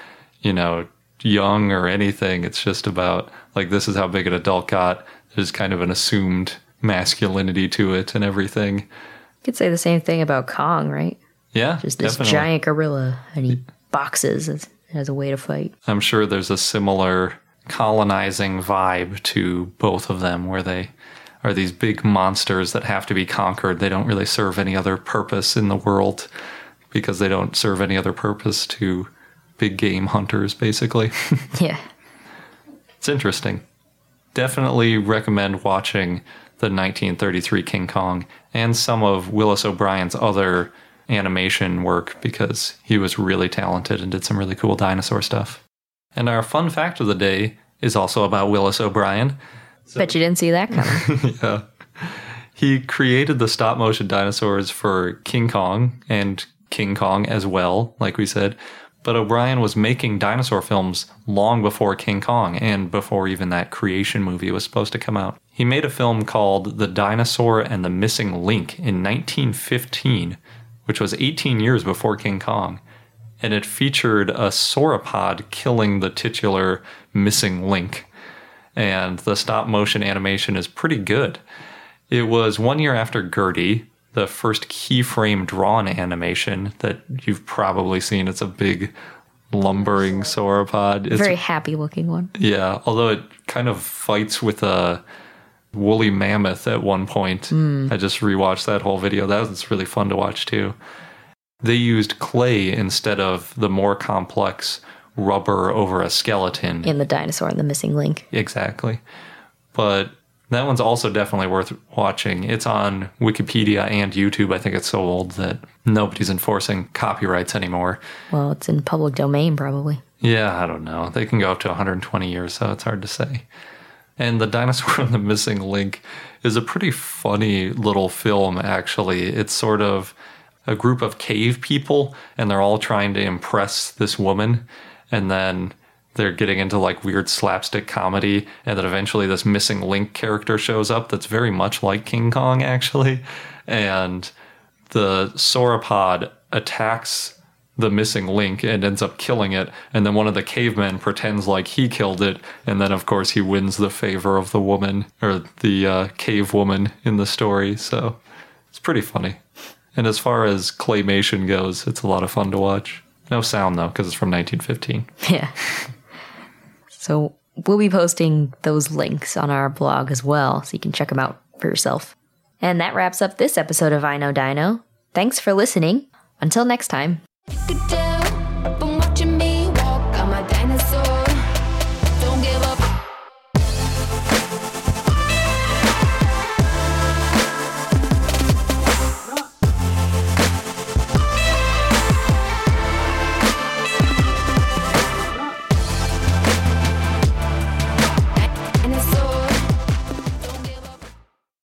you know, young or anything. It's just about like this is how big an adult got. There's kind of an assumed masculinity to it and everything. You could say the same thing about Kong, right? Yeah, Just this definitely. giant gorilla, and he boxes as, as a way to fight. I'm sure there's a similar colonizing vibe to both of them where they are these big monsters that have to be conquered. They don't really serve any other purpose in the world because they don't serve any other purpose to big game hunters, basically. Yeah. It's interesting. Definitely recommend watching the 1933 King Kong and some of Willis O'Brien's other animation work because he was really talented and did some really cool dinosaur stuff. And our fun fact of the day is also about Willis O'Brien. Bet you didn't see that coming. yeah. He created the stop motion dinosaurs for King Kong and King Kong as well, like we said. But O'Brien was making dinosaur films long before King Kong and before even that creation movie was supposed to come out. He made a film called The Dinosaur and the Missing Link in 1915, which was 18 years before King Kong. And it featured a sauropod killing the titular missing link and the stop motion animation is pretty good. It was one year after Gertie, the first keyframe drawn animation that you've probably seen. It's a big lumbering sauropod. It's, Very happy looking one. yeah, although it kind of fights with a woolly mammoth at one point. Hmm. I just rewatched that whole video. That was really fun to watch too. They used clay instead of the more complex rubber over a skeleton In the dinosaur and the missing link. Exactly. But that one's also definitely worth watching. It's on Wikipedia and YouTube. I think it's so old that nobody's enforcing copyrights anymore. Well, it's in public domain, probably. Yeah, I don't know. They can go up to 120 years, so it's hard to say. And The Dinosaur and the Missing Link is a pretty funny little film, actually. It's sort of a group of cave people, and they're all trying to impress this woman. And then they're getting into like weird slapstick comedy. And then eventually, this missing link character shows up that's very much like King Kong, actually. And the sauropod attacks the missing link and ends up killing it. And then one of the cavemen pretends like he killed it. And then, of course, he wins the favor of the woman or the uh, cave woman in the story. So it's pretty funny. And as far as claymation goes, it's a lot of fun to watch. No sound, though, because it's from 1915. Yeah. So we'll be posting those links on our blog as well, so you can check them out for yourself. And that wraps up this episode of I Know Dino. Thanks for listening. Until next time. Good day.